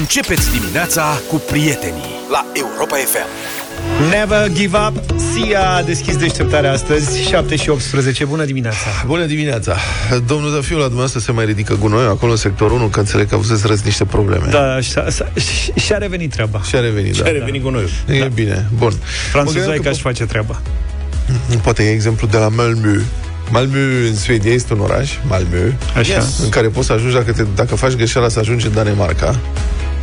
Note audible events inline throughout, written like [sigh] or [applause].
Începeți dimineața cu prietenii la Europa FM. Never give up Sia a deschis deșteptarea astăzi 7 și 18, bună dimineața Bună dimineața Domnul Zafiu, la dumneavoastră se mai ridică gunoi Acolo în sectorul 1, că înțeleg că avuți răți niște probleme Da, și-a, și-a revenit treaba Și-a revenit, și-a da revenit da. gunoiul E da. bine, bun Franțuzoica își face treaba Poate e exemplu de la Malmö Malmö în Suedia este un oraș, Malmö, Așa. Yes. în care poți să ajungi dacă, te, dacă faci greșeala să ajungi în Danemarca,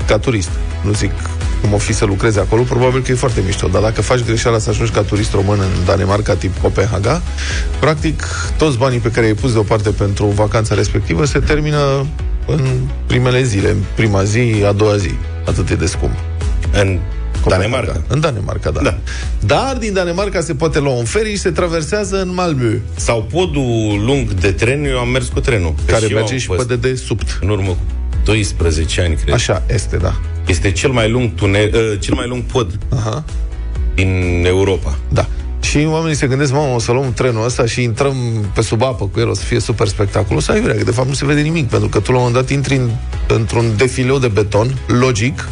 ca turist. Nu zic cum o fi să lucrezi acolo, probabil că e foarte mișto, dar dacă faci greșeala să ajungi ca turist român în Danemarca, tip Copenhaga, practic toți banii pe care i-ai pus deoparte pentru vacanța respectivă se termină în primele zile, în prima zi, a doua zi. Atât e de scump. În Danemarca. În Danemarca, da. da. Dar din Danemarca se poate lua un feri și se traversează în Malmö. Sau podul lung de tren, eu am mers cu trenul. Care merge și pe de subt. În urmă 12 ani, cred. Așa este, da. Este cel mai lung, tunel, uh, cel mai lung pod Aha. din Europa. Da. Și oamenii se gândesc, mamă, o să luăm trenul ăsta și intrăm pe sub apă cu el, o să fie super spectaculos. Ai vrea, că de fapt nu se vede nimic, pentru că tu la un moment dat intri în, într-un defileu de beton, logic,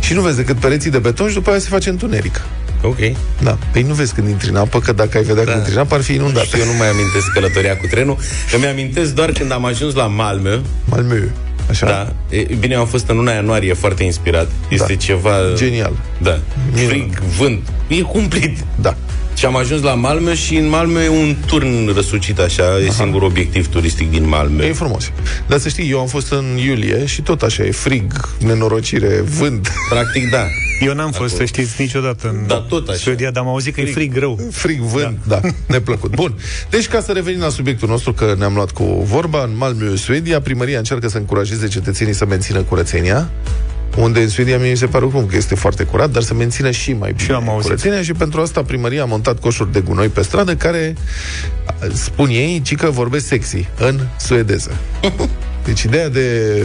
și nu vezi decât pereții de beton și după aia se face întuneric. Ok. Da. Păi nu vezi când intri în apă, că dacă ai vedea da. când intri în apă, ar fi inundat. Eu nu mai amintesc călătoria cu trenul. Îmi amintesc doar când am ajuns la Malmö. Malmö. Așa? Da. E, bine, am fost în luna ianuarie foarte inspirat. Este da. ceva... Genial. Da. Frig, vânt. E cumplit. Da. Și am ajuns la Malmö și în Malmö e un turn răsucit așa, Aha. e singur obiectiv turistic din Malmö. E frumos. Dar să știi, eu am fost în iulie și tot așa, e frig, nenorocire, vânt. Practic, da. Eu n-am fost, să știți, niciodată în da, tot așa. Suedia, dar am auzit că frig. e frig rău. Frig, vânt, da, da neplăcut. Bun. Deci, ca să revenim la subiectul nostru, că ne-am luat cu vorba, în Malmö, Suedia, primăria încearcă să încurajeze cetățenii să mențină curățenia unde în Suedia mie mi se pare cum că este foarte curat, dar să mențină și mai bine și am curățenia și pentru asta primăria a montat coșuri de gunoi pe stradă care, spun ei, ci că vorbesc sexy în suedeză. [laughs] Deci ideea de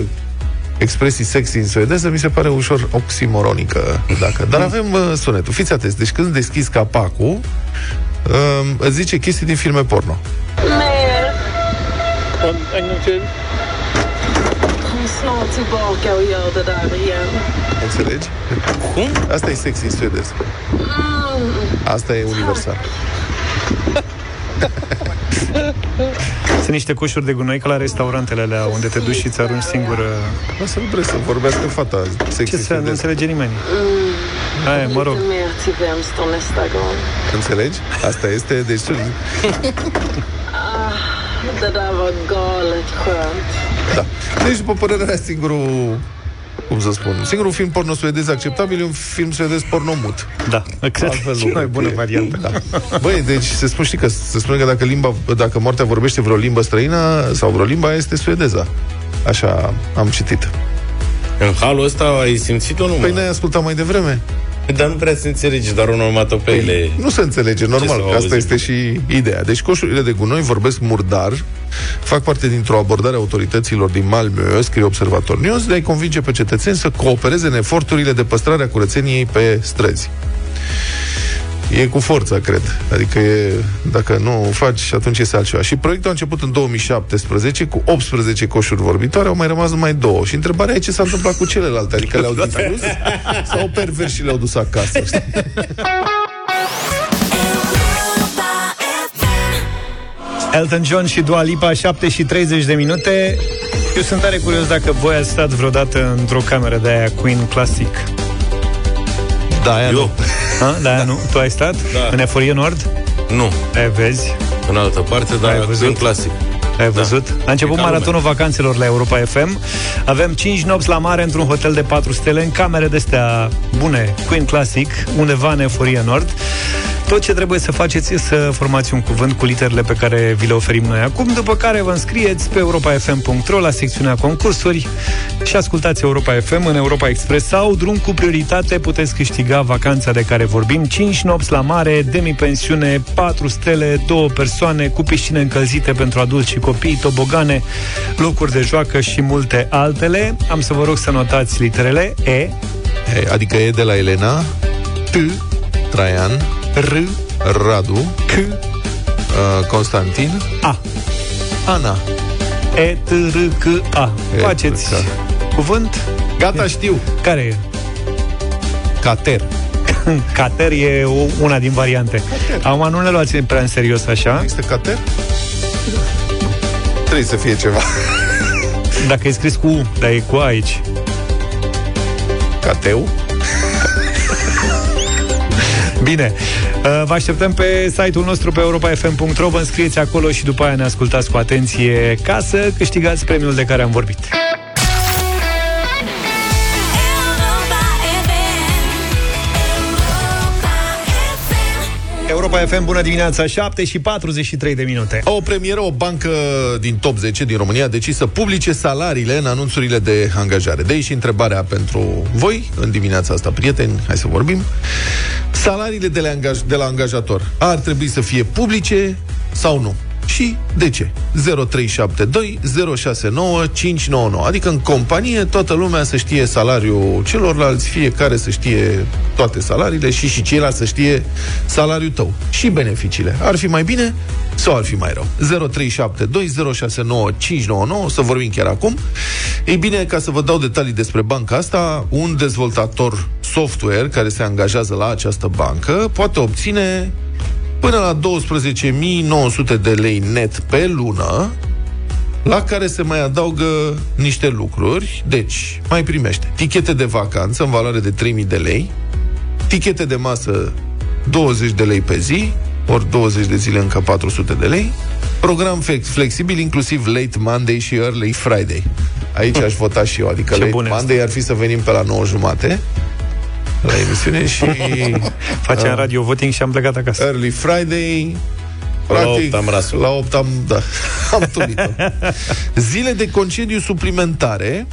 expresii sexy în suedeză mi se pare ușor oximoronică. Dacă... Dar avem uh, sunetul. Fiți atenți. Deci când deschizi capacul, uh, îți zice chestii din filme porno. Mer. Snart tillbaka och gör det där igen. Înțelegi? Cum? Asta e sexy în suedez. Mm. Asta e universal. [laughs] Sunt niște coșuri de gunoi ca la restaurantele alea unde te duci și îți arunci singură... Asta nu trebuie să vorbească fata sexy Ce să nu înțelege nimeni? Mm. Aia, mă rog. Înțelegi? Asta este, deci... [laughs] ah, det där var galet skönt. Da. Deci, după părerea mea, singurul cum să spun, singurul film porno suedez acceptabil e un film suedez porno mut. Da, cred că cea mai bună variantă. Da. [laughs] Băi, deci se spune, știi că se spune că dacă, limba, dacă moartea vorbește vreo limbă străină sau vreo limba este suedeza. Așa am citit. În halul ăsta ai simțit-o nu? Păi n-ai ascultat mai devreme? Dar nu prea se înțelege, doar un onomatopeile... Păi, nu se înțelege, normal, că asta este și ideea. Deci coșurile de gunoi vorbesc murdar, fac parte dintr-o abordare a autorităților din Malmö, scrie Observator News, de a-i convinge pe cetățeni să coopereze în eforturile de păstrare a curățeniei pe străzi. E cu forța, cred. Adică e, dacă nu o faci, atunci este altceva. Și proiectul a început în 2017 cu 18 coșuri vorbitoare, au mai rămas numai două. Și întrebarea e ce s-a întâmplat cu celelalte. Adică le-au distrus sau pervers și le-au dus acasă. [laughs] Elton John și Dua Lipa, 7 și 30 de minute. Eu sunt tare curios dacă voi ați stat vreodată într-o cameră de aia Queen Classic. Da, aia Eu. nu. A, da, da, nu? Tu ai stat? Da. În Eforie Nord? Nu. Ai vezi? În altă parte, dar ai văzut? în clasic. Ai văzut? Da. A început maratonul lumea. vacanțelor la Europa FM. Avem 5 nopți la mare într-un hotel de 4 stele, în camere de-astea bune, Queen Classic, undeva în Eforie Nord. Tot ce trebuie să faceți e să formați un cuvânt cu literele pe care vi le oferim noi acum, după care vă înscrieți pe europafm.ro la secțiunea concursuri și ascultați Europa FM în Europa Express sau drum cu prioritate puteți câștiga vacanța de care vorbim, 5 nopți la mare, demi-pensiune, 4 stele, 2 persoane cu piscine încălzite pentru adulți și copii, tobogane, locuri de joacă și multe altele. Am să vă rog să notați literele E, adică E de la Elena, T, Traian, R, Radu, C, uh, Constantin, A, Ana, E, T, R, C, A. Faceți cuvânt Gata, știu. Care e? Cater. [laughs] Cater e o- una din variante. Acum nu le luați prea în serios așa. Există cater? Trebuie să fie ceva. [laughs] Dacă e scris cu U, dar e cu A aici. Cateu? Bine, uh, vă așteptăm pe site-ul nostru pe europa.fm.ro Vă înscrieți acolo și după aia ne ascultați cu atenție ca să câștigați premiul de care am vorbit. Europa FM, bună dimineața, 7 și 43 de minute. O premieră, o bancă din top 10 din România a decis să publice salariile în anunțurile de angajare. De aici și întrebarea pentru voi, în dimineața asta, prieteni, hai să vorbim. Salariile de la, angaj- de la angajator ar trebui să fie publice sau nu? Și de ce? 0372 069 599 Adică în companie toată lumea să știe salariul celorlalți Fiecare să știe toate salariile Și și ceilalți să știe salariul tău Și beneficiile Ar fi mai bine sau ar fi mai rău? 0372 069 599 Să vorbim chiar acum Ei bine, ca să vă dau detalii despre banca asta Un dezvoltator software care se angajează la această bancă Poate obține până la 12.900 de lei net pe lună, la care se mai adaugă niște lucruri. Deci, mai primește tichete de vacanță în valoare de 3.000 de lei, tichete de masă 20 de lei pe zi, ori 20 de zile încă 400 de lei, program flex- flexibil, inclusiv Late Monday și Early Friday. Aici aș vota și eu, adică Ce Late bune Monday ar fi să venim pe la 9 jumate la emisiune și [laughs] Facem Ah. radio voting și am plecat acasă. Early Friday La opt am rasul. La 8 am, da, [laughs] am tunit Zile de concediu suplimentare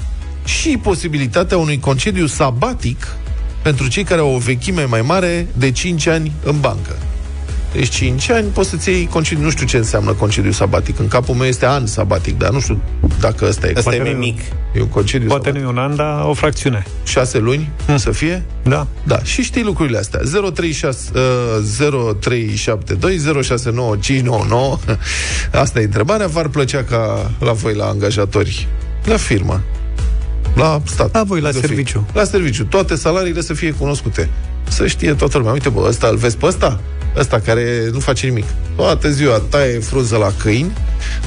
și posibilitatea unui concediu sabatic pentru cei care au o vechime mai mare de 5 ani în bancă. Deci 5 ani poți să-ți iei concediu, nu știu ce înseamnă concediu sabatic. În capul meu este an sabatic, dar nu știu dacă ăsta e. Asta e Poate mai nu- mic. E un concediu Poate nu sabatic. e un an, dar o fracțiune. 6 luni să fie? Da. Da, și știi lucrurile astea. 036, uh, 0372 069599. Asta e întrebarea. V-ar plăcea ca la voi, la angajatori, la firmă, la stat. La voi, la să fie. serviciu. La serviciu. Toate salariile să fie cunoscute. Să știe toată lumea. Uite, bă, ăsta îl vezi pe ăsta? Ăsta care nu face nimic. Toată ziua taie frunză la câini,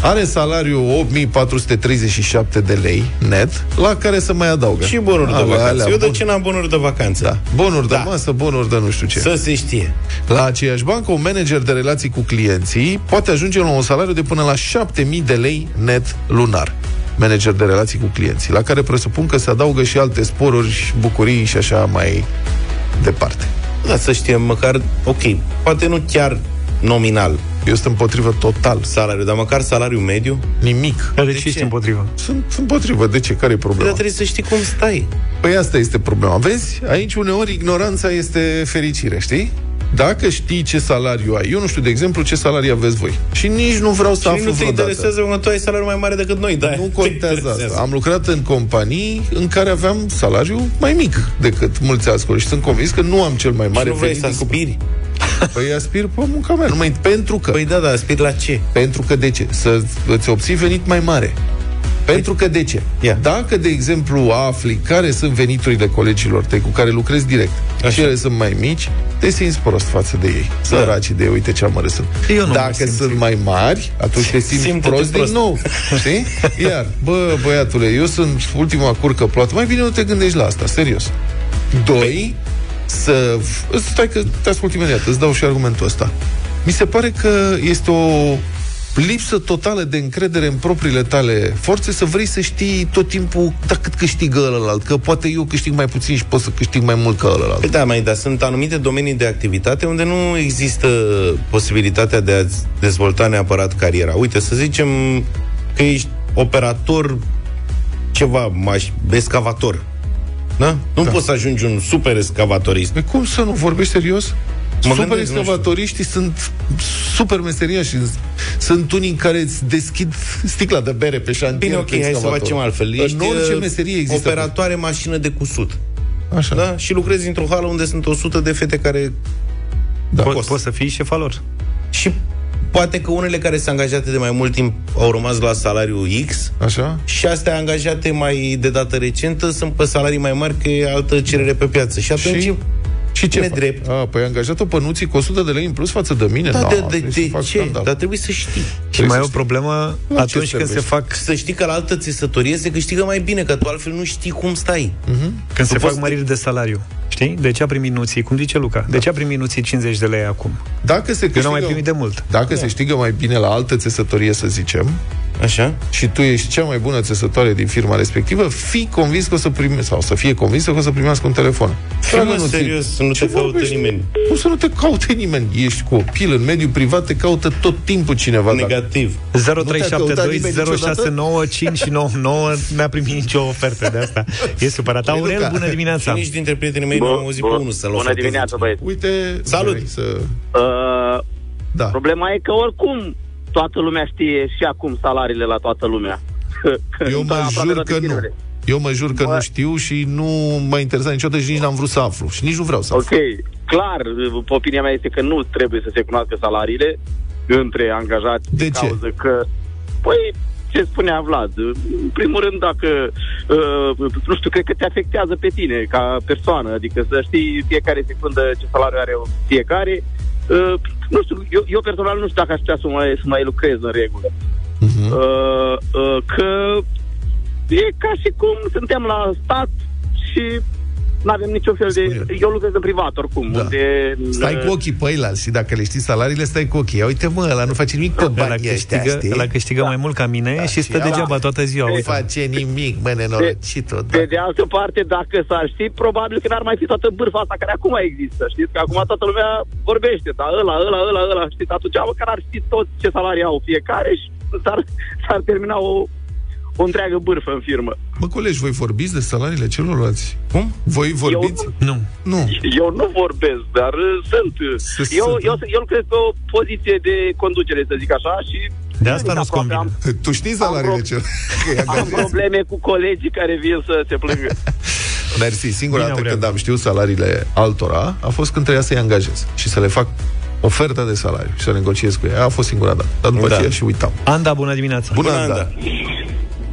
are salariu 8437 de lei net, la care să mai adaugă. Și bonuri de Alea, vacanță. alea, Eu de bun. ce n-am bonuri de vacanță? Da. Bonuri de Da. masă, bonuri de nu știu ce. Să se știe. La aceeași bancă, un manager de relații cu clienții poate ajunge la un salariu de până la 7000 de lei net lunar. Manager de relații cu clienții, la care presupun că se adaugă și alte sporuri, bucurii și așa mai departe. Da, să știe măcar, ok, poate nu chiar nominal Eu sunt împotrivă total. salariu, dar măcar salariu mediu. Nimic. Dar de De ce ești ce? împotrivă? Sunt împotrivă. De ce? Care e Dar problema? trebuie să știi cum stai. Păi asta este problema. Vezi? Aici uneori ignoranța este fericire, știi? Dacă știi ce salariu ai, eu nu știu, de exemplu, ce salariu aveți voi. Și nici nu vreau să Și aflu nu te vreodată. interesează că tu ai salariu mai mare decât noi, da? Nu contează asta. Am lucrat în companii în care aveam salariu mai mic decât mulți alți colegi și sunt convins că nu am cel mai Și mare nu vrei venit să din companie. aspiri? Păi aspir pe munca mea, numai pentru că. Păi da, da, aspiri la ce? Pentru că de ce? Să îți obții venit mai mare. Pentru că de ce? Ia. Dacă, de exemplu, afli care sunt veniturile colegilor tăi cu care lucrezi direct Așa. și ele sunt mai mici, te simți prost față de ei. Săraci de ei, uite ce amără sunt. Eu nu mă Dacă simt sunt mai mari, atunci te simți Simte-te prost, prost. din nou. [laughs] Știi? Iar, bă, băiatule, eu sunt ultima curcă ploată. Mai bine nu te gândești la asta, serios. Doi, să... Stai că te ascult imediat, îți dau și argumentul ăsta. Mi se pare că este o lipsă totală de încredere în propriile tale forțe să vrei să știi tot timpul da, cât câștigă ălălalt, că poate eu câștig mai puțin și pot să câștig mai mult ca ălălalt. Păi da, mai, dar sunt anumite domenii de activitate unde nu există posibilitatea de a dezvolta neapărat cariera. Uite, să zicem că ești operator ceva, maș, escavator. Da? Nu da. poți să ajungi un super escavatorist. Păi cum să nu vorbești serios? Mă super gândesc, nu excavatoriștii sunt super meseriași. Sunt unii care îți deschid sticla de bere pe șantier. Bine, ok, pe hai să excavator. facem altfel. În orice uh, meserie există. Operatoare mașină de cusut. Așa. Da? Și lucrezi într-o hală unde sunt 100 de fete care... Da. Po- Poți. poți să fii șefa lor. Și poate că unele care sunt angajate de mai mult timp au rămas la salariu X Așa? și astea angajate mai de dată recentă sunt pe salarii mai mari că e altă cerere pe piață. Și atunci Și? Și ce fac? Nedrept. A, păi angajat-o pe nuții cu 100 de lei în plus față de mine? da, Na, de, de, trebuie să de fac ce? scandal. Dar trebuie să știi. Și mai e o să problemă La ce atunci când se servește? fac Să știi că la altă țesătorie se câștigă mai bine, că tu altfel nu știi cum stai. Când se Tu fac poți- măriri de salariu. Știi? De ce a primit nuții? Cum zice Luca? De ce a primit nuții 50 de lei acum? Dacă se Eu câștigă, n-am mai primit de mult. Dacă se știgă mai bine la altă țesătorie, să zicem, Așa? și tu ești cea mai bună țesătoare din firma respectivă, fii convins că o să primi, sau să fie convins că o să primească un telefon. Fii, mă, Dragă, nu ți- serios, nu Ce te caută vorbești? nimeni. Cum să nu te caute nimeni? Ești copil în mediul privat, te caută tot timpul cineva. dacă- Negativ. 0372069599 n-a primit nicio ofertă de asta. [laughs] E supărat. Păi, Aurel, Luca. bună Și dimineața! nici dintre prietenii mei nu am auzit pe unul să-l Bună oferteze. dimineața, băieți. Uite, Salut! vrei Să... Uh, Da. problema e că oricum toată lumea știe și acum salariile la toată lumea. [laughs] Eu Da, mă aproape jur toate că nu. firmele. Eu mă jur că Bă. nu știu și nu m-a interesat niciodată și nici n-am vrut să aflu. Și nici nu vreau să aflu. Ok, clar, opinia mea este că nu trebuie să se cunoască salariile între angajați De din ce? cauză că, păi, ce spunea Vlad, în primul rând dacă, uh, nu știu, cred că te afectează pe tine ca persoană, adică să știi fiecare secundă ce salariu are fiecare. Uh, nu știu, eu, eu personal nu știu dacă aș putea să mai, să mai lucrez în regulă. Mhm. uh, uh, că e ca și cum suntem la stat și nu avem niciun fel de... Spune. Eu lucrez în privat oricum, Da. unde... Stai uh, cu ochii pe ăilalți și dacă le știi salariile, stai cu ochii. Ia uite mă, ăla nu face nimic pe Ăla banii ăștia, câștigă, știi? ăla câștigă mai mult ca mine Da, și și stă ăla- degeaba toată ziua. Nu Uite. face nimic, mă, nenorocit-o. Da. Pe de altă parte, dacă s-ar ști, probabil că n-ar mai fi toată bârfa asta care acum există. Știți că acum toată lumea vorbește, dar ăla, ăla, ăla, ăla, știți, atunci măcar ar ști toți ce salarii au fiecare și s-ar, s-ar termina o, o întreagă bârfă în firmă. Mă, colegi, voi vorbiți de salariile celorlalți? Cum? Voi vorbiți? Nu. Nu. Eu nu vorbesc, dar uh, sunt. Se- Eu, sunt. eu, eu lucrez pe o poziție de conducere, să zic așa, și... De asta nu-ți aproape convine. Am, Tu știi salariile pro- celor? [laughs] Că e am angajat. probleme cu colegii care vin să se plângă. [laughs] Mersi. Singura Bine, dată Aurel. când am știut salariile altora a fost când trebuia să-i angajez și să le fac oferta de salariu și să negociez cu ei. Aia a fost singura dată. Dar după Da. aceea și uitam. Anda, bună dimineața! Bună, Bună, Anda! Anda.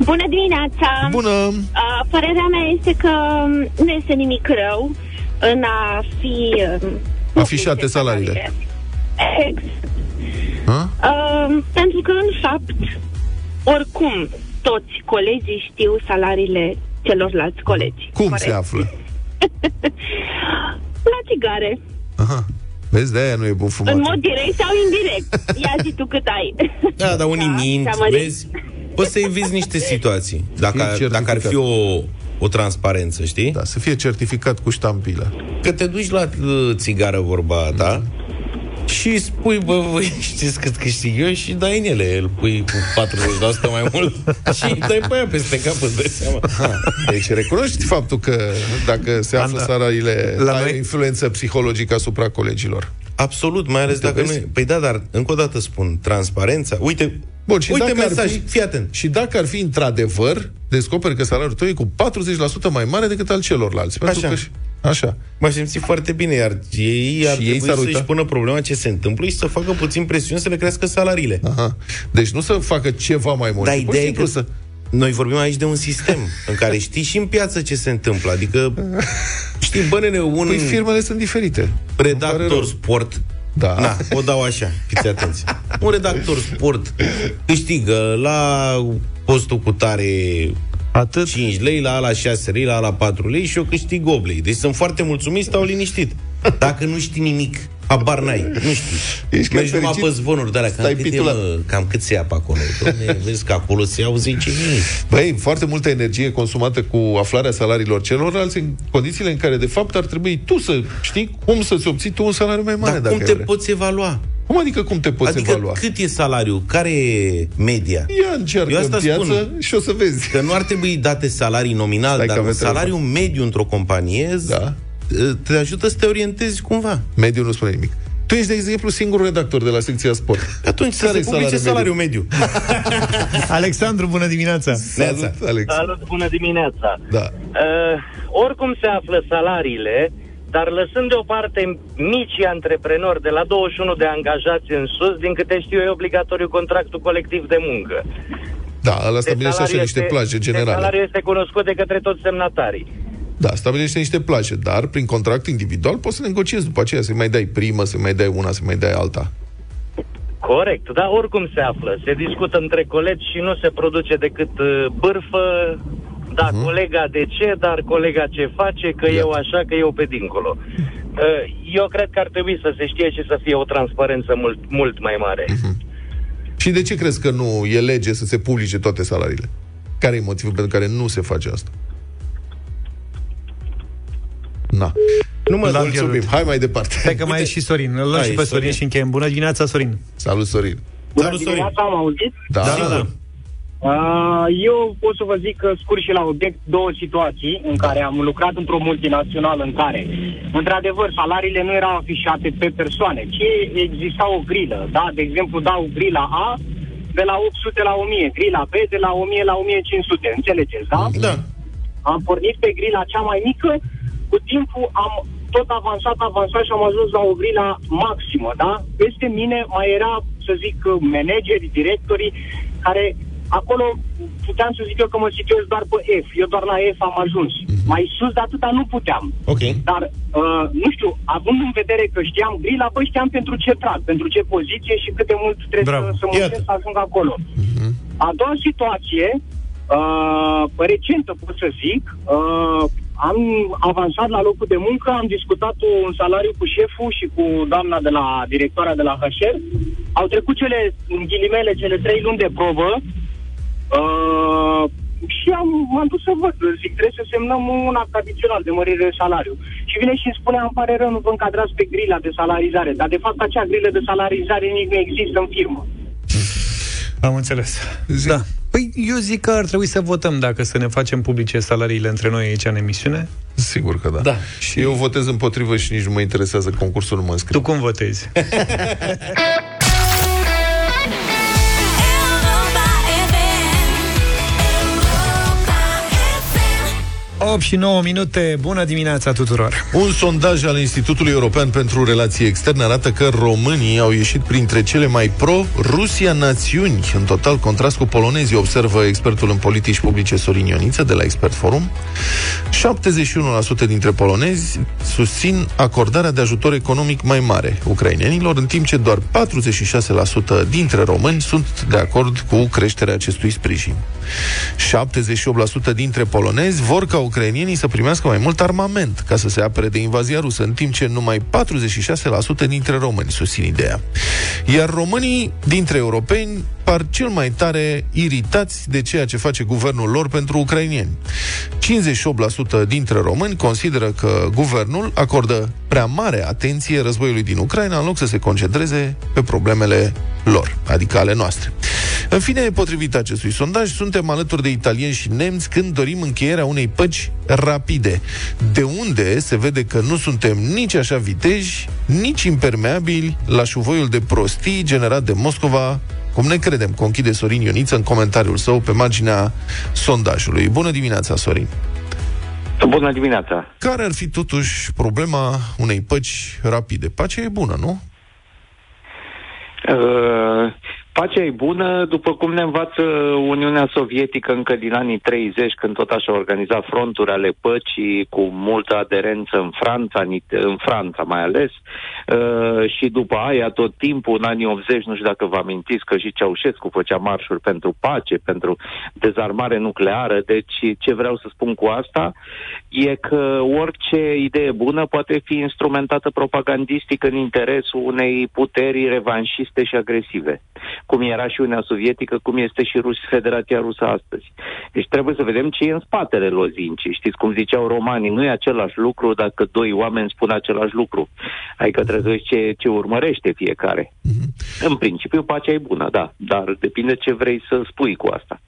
Bună dimineața! Bună! Uh, părerea mea este că nu este nimic rău în a fi... Uh, Afișate salariile. Exact. Ha? Uh, pentru că, în fapt, oricum, toți colegii știu salariile celorlalți colegi. Cum Corect? se află? [laughs] La țigare. Aha. Vezi, de-aia nu e bun fumat. În mod direct sau indirect. Ia zi tu cât ai. Da, dar unii Da, mint, ți-am mărit. vezi? Poți să eviți niște situații. Dacă, Fii dacă ar fi certificat. o, o transparență, știi? Da, să fie certificat cu ștampilă. Că te duci la uh, țigară vorba ta și spui, bă, voi [laughs] știți cât câștig eu și dai în ele. Îl pui cu 40% mai mult [laughs] și dai pe aia peste cap, îți dai seama. Deci recunoști faptul că dacă se află Anda, salariile, la ai noi- o influență psihologică asupra colegilor. Absolut, mai ales Uite, dacă nu vezi? e. Păi da, dar încă o dată spun, transparența. Uite, Bun, și uite dacă ar mesaj, fi- fii atent. Și dacă ar fi într-adevăr, descoperi că salariul tău e cu 40% mai mare decât al celorlalți. Pentru Așa. Că, și- așa. M-aș simți foarte bine, iar ei ar Și ei trebui s-ar uita? să-și pună problema ce se întâmplă și să facă puțin presiune să le crească salariile. Aha. Deci nu să facă ceva mai mult. Dar ci pur și ideea e simplu că să... noi vorbim aici de un sistem [laughs] în care știi și în piață ce se întâmplă. Adică, știi, bă, nene, un Păi firmele sunt diferite. Îmi pare redactor rău. sport Da. Na, o dau așa, fiți atenți. Un redactor sport câștigă la postul cu tare Atât. 5 lei, la ala 6 lei, la ala 4 lei și eu câștig 8 lei. Deci sunt foarte mulțumit, stau liniștit. Dacă nu știi nimic, habar n-ai, nu știi. Ești Mergi chiar numai fericit? pe zvonuri de alea, cam Stai cât, e, pitulat. mă, cam cât se ia pe acolo. Doamne, [laughs] vezi că acolo se iau 10.000. Băi, foarte multă energie consumată cu aflarea salariilor celorlalți în condițiile în care, de fapt, ar trebui tu să știi cum să-ți obții tu un salariu mai mare. Dar dacă cum ai te vrea. poți evalua? Cum adică cum te poți adică evalua? cât e salariul? Care e media? Ia încearcă Eu în asta piață spun. și o să vezi. Că nu ar trebui date salarii nominal, Stai că dar un avem telefon. salariu mediu într-o companie Da. Te ajută să te orientezi cumva. Mediul nu spune nimic. Tu ești, de exemplu, singurul redactor de la secția sport. Atunci să Care se e publice salariul salariul mediu. [laughs] Alexandru, bună dimineața! Neața. Salut, Alex. Salut, bună dimineața! Da. Uh, oricum se află salariile, dar lăsând deoparte micii antreprenori de la 21 de angajați în sus, din câte știu eu, e obligatoriu contractul colectiv de muncă. Da, ăla Deci stabilește așa salariul niște este- plaje deci generale. Salariul este cunoscut de către toți semnatarii. Da, stabilește niște plaje, dar prin contract individual poți să negociezi după aceea, să mai dai primă, să mai dai una, să mai dai alta. Corect, dar oricum se află. Se discută între colegi și nu se produce decât uh, bârfă, da, uh-huh. colega de ce, dar colega ce face, că Iată. eu așa, că eu pe dincolo. Uh, Eu cred că ar trebui să se știe și să fie o transparență mult, mult mai mare. Și de ce crezi că nu e lege să se publice toate salariile? Care e motivul pentru care nu se face asta? Na. Nu mă L-am Mulțumim. pierdut. Hai mai departe. Stai că mai e și Sorin. Îl luăm Hai, și pe Sorin, Sorin. și încheiem. Bună dimineața, Sorin. Salut, Sorin. Bună Salut, Sorin. dimineața, am auzit? Da, Da, da. Uh, eu pot să vă zic că scurt și la obiect două situații în care am lucrat într-o multinațională în care, într-adevăr, salariile nu erau afișate pe persoane, ci exista o grilă. Da? De exemplu, dau grila A de la 800 la 1000, grila B de la 1000 la 1500, înțelegeți, da? Da. Am pornit pe grila cea mai mică, cu timpul am tot avansat, avansat și am ajuns la o grila maximă, da? Peste mine mai era, să zic, managerii, directorii, care acolo puteam să zic eu că mă situez doar pe F. Eu doar la F am ajuns. Mai sus de atâta nu puteam. Ok. Dar, uh, nu știu, având în vedere că știam grila, păi știam pentru ce trag, pentru ce poziție și cât de mult trebuie Bravo. să, să Iată. muncesc să ajung acolo. A doua situație, uh, recentă pot să zic, uh, am avansat la locul de muncă, am discutat un salariu cu șeful și cu doamna de la directoarea de la HR. Au trecut cele, în ghilimele, cele trei luni de probă uh, și am, m-am dus să văd. Zic, trebuie să semnăm un act adițional de mărire de salariu. Și vine și îmi spune, îmi pare rău, nu vă încadrați pe grila de salarizare. Dar, de fapt, acea grilă de salarizare nici nu există în firmă. Am înțeles. Da. Păi eu zic că ar trebui să votăm dacă să ne facem publice salariile între noi aici în emisiune. Sigur că da. Da. Și eu votez împotrivă și nici nu mă interesează concursul, nu mă înscriu. Tu cum votezi? [laughs] 8 și 9 minute. Bună dimineața tuturor. Un sondaj al Institutului European pentru Relații Externe arată că românii au ieșit printre cele mai pro-Rusia națiuni, în total contrast cu polonezii, observă expertul în politici publice Sorin Ioniță de la Expert Forum. 71% dintre polonezi susțin acordarea de ajutor economic mai mare ucrainenilor, în timp ce doar 46% dintre români sunt de acord cu creșterea acestui sprijin. 78% dintre polonezi vor ca ucrainienii să primească mai mult armament ca să se apere de invazia rusă, în timp ce numai 46% dintre români susțin ideea. Iar românii dintre europeni par cel mai tare iritați de ceea ce face guvernul lor pentru ucrainieni. 58% dintre români consideră că guvernul acordă prea mare atenție războiului din Ucraina în loc să se concentreze pe problemele lor, adică ale noastre. În fine, potrivit acestui sondaj, suntem alături de italieni și nemți când dorim încheierea unei păci rapide, de unde se vede că nu suntem nici așa viteji, nici impermeabili la șuvoiul de prostii generat de Moscova, cum ne credem, conchide Sorin Ioniță în comentariul său pe marginea sondajului. Bună dimineața, Sorin! Bună dimineața! Care ar fi totuși problema unei păci rapide? Pacea e bună, nu? Uh, pacea e bună, după cum ne învață Uniunea Sovietică încă din anii 30, când tot așa organiza fronturi ale păcii cu multă aderență în Franța, în, It- în Franța mai ales, uh, și după aia tot timpul, în anii 80, nu știu dacă vă amintiți că și Ceaușescu făcea marșuri pentru pace, pentru dezarmare nucleară, deci ce vreau să spun cu asta e că orice idee bună poate fi instrumentată propagandistic în interesul unei puteri revanșiste și agresive, cum era și Uniunea Sovietică, cum este și Rus, Federația Rusă astăzi. Deci trebuie să vedem ce e în spatele lozincii. Știți cum ziceau romanii, nu e același lucru dacă doi oameni spun același lucru. Adică trebuie să vezi ce, ce urmărește fiecare. În principiu, pacea e bună, da, dar depinde ce vrei să spui cu asta.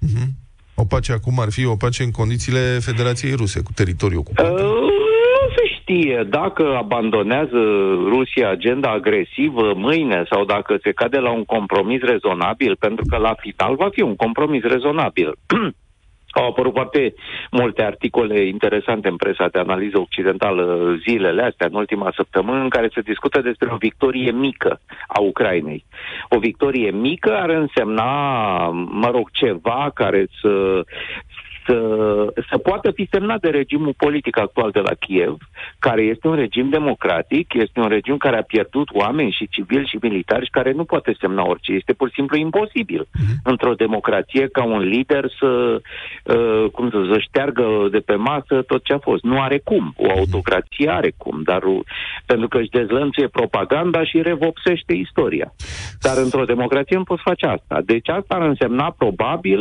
O pace acum ar fi o pace în condițiile Federației Ruse, cu teritoriul ocupat. Uh, Nu se știe dacă abandonează Rusia agenda agresivă mâine sau dacă se cade la un compromis rezonabil, pentru că la final va fi un compromis rezonabil. [clears throat] Au apărut foarte multe articole interesante în presa de analiză occidentală zilele astea, în ultima săptămână, în care se discută despre o victorie mică a Ucrainei. O victorie mică ar însemna, mă rog, ceva care să să, să poată fi semnat de regimul politic actual de la Kiev, care este un regim democratic, este un regim care a pierdut oameni și civili și militari și care nu poate semna orice. Este pur și simplu imposibil într-o democrație ca un lider să, uh, cum să, să șteargă de pe masă tot ce a fost. Nu are cum. O autocrație are cum, dar uh, pentru că își dezlănțuie propaganda și revopsește istoria. Dar într-o democrație nu poți face asta. Deci asta ar însemna probabil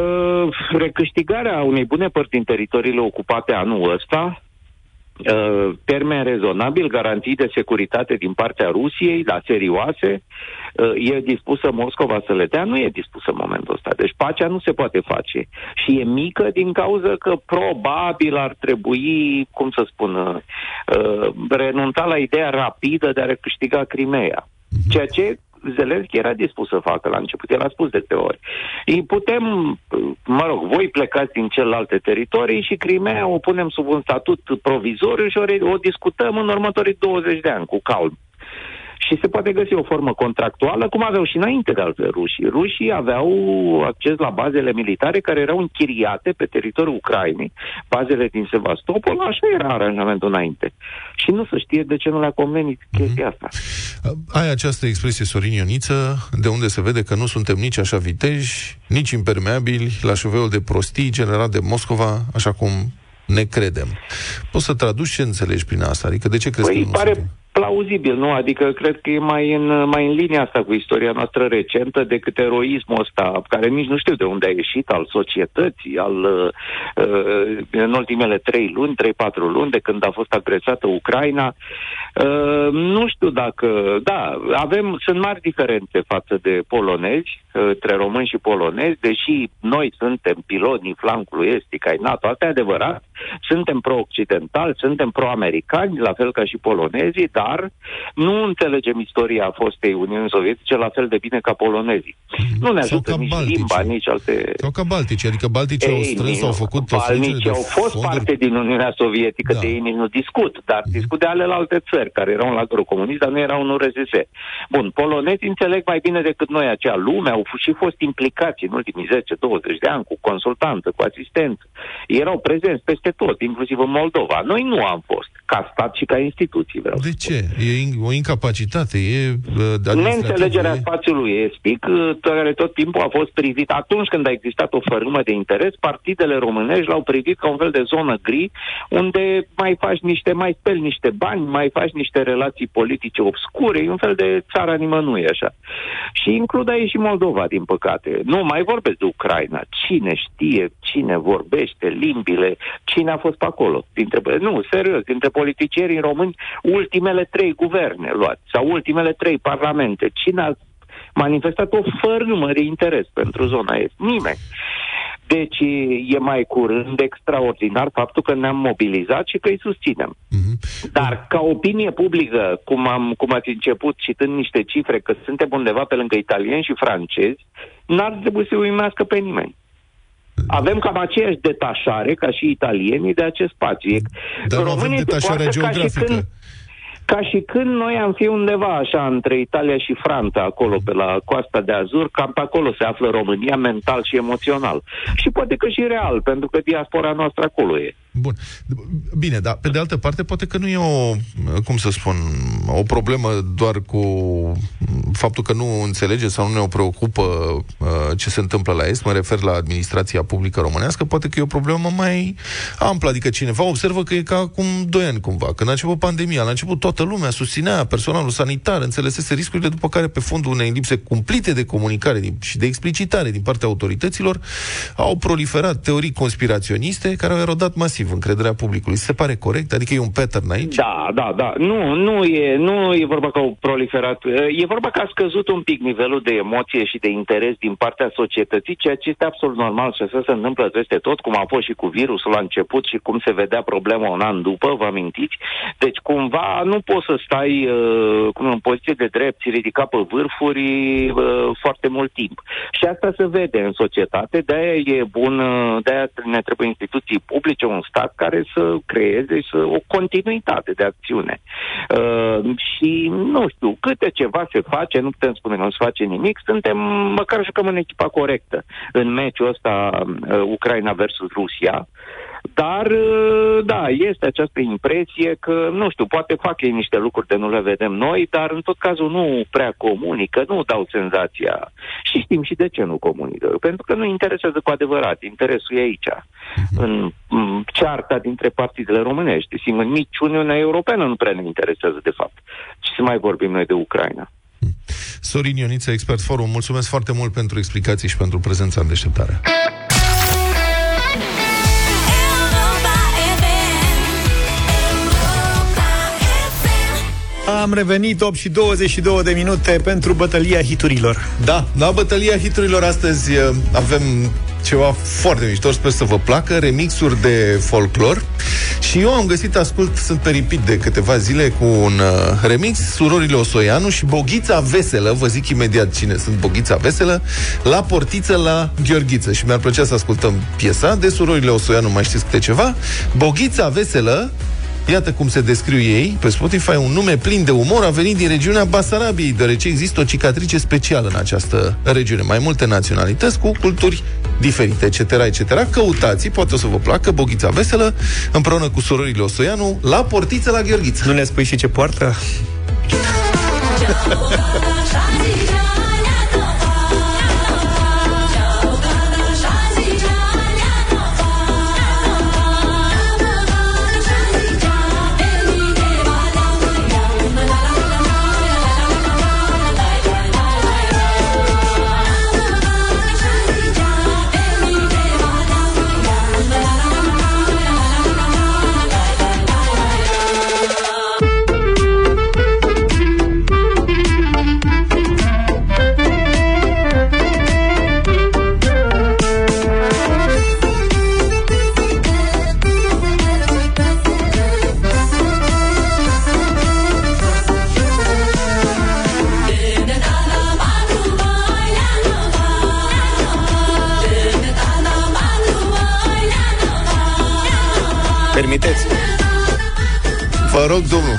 Uh, recâștigarea unei bune părți din teritoriile ocupate anul ăsta, uh, termen rezonabil, garanții de securitate din partea Rusiei, la serioase, uh, e dispusă Moscova să le dea? Nu e dispusă în momentul ăsta. Deci pacea nu se poate face. Și e mică din cauza că probabil ar trebui, cum să spun, uh, uh, renunța la ideea rapidă de a recâștiga Crimea. Ceea ce Zelenski era dispus să facă la început, el a spus de câte ori. Îi putem, mă rog, voi plecați din celelalte teritorii și Crimea o punem sub un statut provizoriu și o, re- o discutăm în următorii 20 de ani, cu calm. Și se poate găsi o formă contractuală, cum aveau și înainte de altfel rușii. Rușii aveau acces la bazele militare care erau închiriate pe teritoriul Ucrainei, bazele din Sevastopol, așa era aranjamentul înainte. Și nu se știe de ce nu le-a convenit chestia asta. Ai această expresie, Sorin Ioniță, de unde se vede că nu suntem nici așa viteji, nici impermeabili la șuveul de prostii generat de Moscova, așa cum ne credem. Poți să traduci ce înțelegi prin asta? Adică de ce crezi Păi că nu pare suntem? Plauzibil, nu? Adică cred că e mai în, mai în linia asta cu istoria noastră recentă decât eroismul ăsta, care nici nu știu de unde a ieșit, al societății, al uh, uh, în ultimele trei luni, trei, patru luni, de când a fost agresată Ucraina. Uh, nu știu dacă... Da, avem, sunt mari diferențe față de polonezi, uh, între români și polonezi, deși noi suntem pilonii flancului estic ai NATO, asta e adevărat, suntem pro-occidentali, suntem pro-americani, la fel ca și polonezii, dar nu înțelegem istoria fostei Uniuni Sovietice la fel de bine ca polonezii. Nu ne Mhm. Sau ajută ca nici baltici. limba, nici alte... Sau ca Baltici, adică Baltici au strâns, au făcut o Balnicii au fost parte din Uniunea Sovietică, Da. de ei nici nu discut, dar discut de ale alte țări care erau în lagărul comunist, dar nu erau în URSS. Bun, polonezii înțeleg mai bine decât noi acea lume, au f- și fost implicați în ultimii 10-20 de ani cu consultanță, cu asistență. Erau prezenți peste tot, inclusiv în Moldova. Noi nu am fost, ca stat și ca instituții, vreau De ce? E in- o incapacitate, e uh, administrativă, Neînțelegerea e- spațiului estic, uh, care tot timpul a fost privit. Atunci când a existat o fărâmă de interes, partidele românești l-au privit ca un fel de zonă gri, unde mai faci niște, mai speli niște bani, mai faci niște relații politice obscure, e un fel de țara nimănui, așa. Și includ aici și Moldova, din păcate. Nu mai vorbesc de Ucraina. Cine știe, cine vorbește, limbile, cine a fost pe acolo? Dintre, nu, serios, dintre politicienii români, ultimele trei guverne luați, sau ultimele trei parlamente, cine a manifestat o fărâmă de interes pentru zona est? Nimeni. Deci e mai curând extraordinar faptul că ne-am mobilizat și că îi susținem. Dar ca opinie publică, cum, am, cum ați început citând niște cifre, că suntem undeva pe lângă italieni și francezi, n-ar trebui să uimească pe nimeni. Avem cam aceeași detașare ca și italienii de acest spațiu. E- Dar nu avem Românii se detașarea poartă ca și geografică. când- ca și când noi am fi undeva așa între Italia și Franța, acolo pe la coasta de Azur, cam pe acolo se află România mental și emoțional. Și poate că și real, pentru că diaspora noastră acolo e. Bun. Bine, dar pe de altă parte, poate că nu e o, cum să spun, o problemă doar cu faptul că nu înțelege sau nu ne preocupă uh, ce se întâmplă la Est, mă refer la administrația publică românească, poate că e o problemă mai amplă, adică cineva observă că e ca acum 2 ani cumva, când a început pandemia, la început toată lumea susținea personalul sanitar, înțelesese riscurile, după care pe fondul unei lipse cumplite de comunicare din- și de explicitare din partea autorităților, au proliferat teorii conspiraționiste care au erodat masiv masiv încrederea publicului. Se pare corect? Adică e un pattern aici? Da, da, da. Nu, nu e, nu e vorba că au proliferat. E vorba că a scăzut un pic nivelul de emoție și de interes din partea societății, ceea ce este absolut normal și asta se întâmplă peste tot, cum a fost și cu virusul la început și cum se vedea problema un an după, vă amintiți? Deci cumva nu poți să stai uh, cum, în poziție de drept și ridica pe vârfuri uh, foarte mult timp. Și asta se vede în societate, de-aia e bun, uh, de-aia ne trebuie instituții publice, un stat care să creeze să, o continuitate de acțiune. Uh, și nu știu, câte ceva se face, nu putem spune că nu se face nimic, suntem, măcar jucăm în echipa corectă în meciul ăsta uh, Ucraina versus Rusia. Dar, uh, da, este această impresie că, nu știu, poate fac ei niște lucruri de nu le vedem noi, dar în tot cazul nu prea comunică, nu dau senzația. Și știm și de ce nu comunică. Pentru că nu interesează cu adevărat. Interesul e aici, în m, cearta dintre partidele românești. Sigur, nici Uniunea Europeană nu prea ne interesează, de fapt. Ce să mai vorbim noi de Ucraina. Sorin Ioniță, Expert Forum, mulțumesc foarte mult pentru explicații și pentru prezența în deșteptare. Am revenit 8 și 22 de minute pentru bătălia hiturilor. Da, la bătălia hiturilor astăzi uh, avem ceva foarte mișto, sper să vă placă, remixuri de folclor. Și eu am găsit, ascult, sunt peripit de câteva zile cu un uh, remix, surorile Osoianu și Boghița Veselă, vă zic imediat cine sunt Boghița Veselă, la portiță la Gheorghiță. Și mi-ar plăcea să ascultăm piesa de surorile Osoianu, mai știți câte ceva. Boghița Veselă, Iată cum se descriu ei pe Spotify, un nume plin de umor a venit din regiunea Basarabiei, deoarece există o cicatrice specială în această regiune. Mai multe naționalități cu culturi diferite, etc., etc. Căutați, poate o să vă placă, Boghița Veselă, împreună cu surorile Osoianu, la portiță la Gheorghiță. Nu ne spui și ce poartă? [laughs] rog, domnul.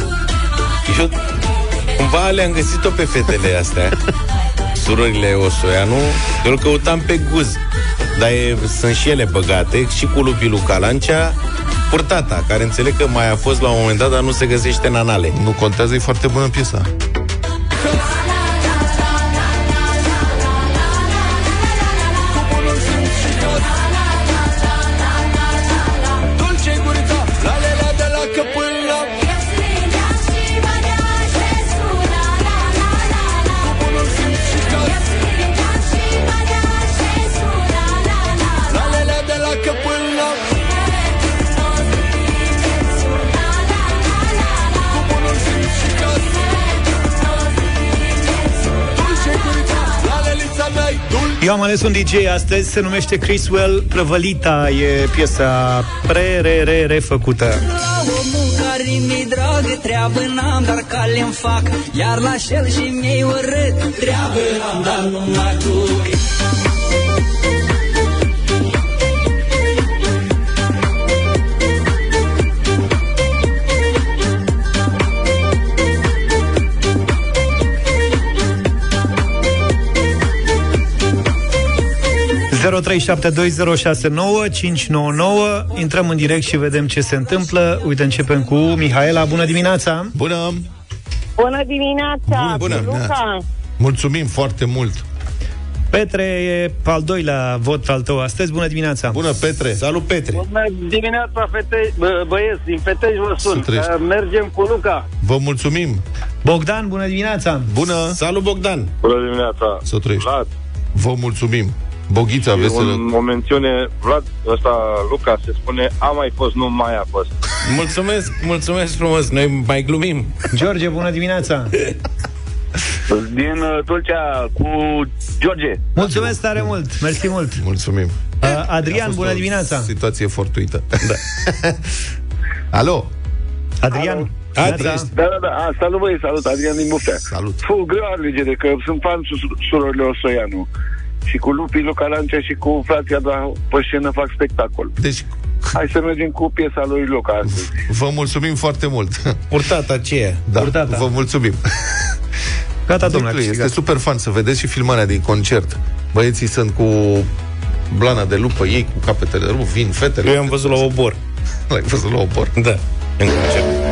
Eu cumva le-am găsit-o pe fetele astea Surorile Osoianu Eu îl căutam pe guz Dar e, sunt și ele băgate Și cu lupii lui Calancea Purtata, care înțeleg că mai a fost la un moment dat Dar nu se găsește în anale Nu contează, e foarte bună piesa. Eu am ales un DJ astăzi, se numește Chriswell Prăvălita, e piesa pre-re-re-refăcută. La omul care mi drag Treabă n-am, dar cale îmi fac Iar la șel și mi-e urât Treabă n-am, dar nu mă aduc Intrăm în direct și vedem ce se întâmplă. Uite, începem cu Mihaela. Bună dimineața! Bună! Bună dimineața, Bună, bună. Luca. Mulțumim foarte mult! Petre e al doilea vot al tău astăzi. Bună dimineața! Bună, Petre! Salut, Petre! Bună dimineața, fete, bă, băieți, din Fetești vă sun. Să trăiești. Uh, Mergem cu Luca. Vă mulțumim! Bogdan, bună dimineața! Bună! Salut, Bogdan! Bună dimineața! Să trăiești! Vlad, Vă mulțumim! Boghița Și veselă. Un, o mențiune, Vlad, ăsta, Luca, se spune, a mai fost, nu mai a fost. Mulțumesc, mulțumesc frumos, noi mai glumim. George, bună dimineața! Din uh, Tulcea cu George. Mulțumesc tare mult, mersi mult! Mulțumim. Uh, A Adrian, fost bună o dimineața! Situație fortuită. Da. [laughs] Alo? Adrian, Da, neața. da, da. A, salut băi, salut, Adrian din Buftea. Salut. Fu, greu alegere, că sunt fan cu sur- surorile Osoianu. Și cu Lupi, Luca Lancea și cu frația, dar pe scenă fac spectacol. Deci, Hai să mergem cu piesa lui Luca astăzi. vă mulțumim foarte mult. Purtata aceea. Da, Purtata. vă mulțumim. Gata, Zic domnule, lui, a este câștigat. super fan să vedeți și filmarea din concert. Băieții sunt cu blana de lupă, ei cu capetele rup, vin fetele. Eu am văzut la obor. L-ai văzut la obor? Da, în concert.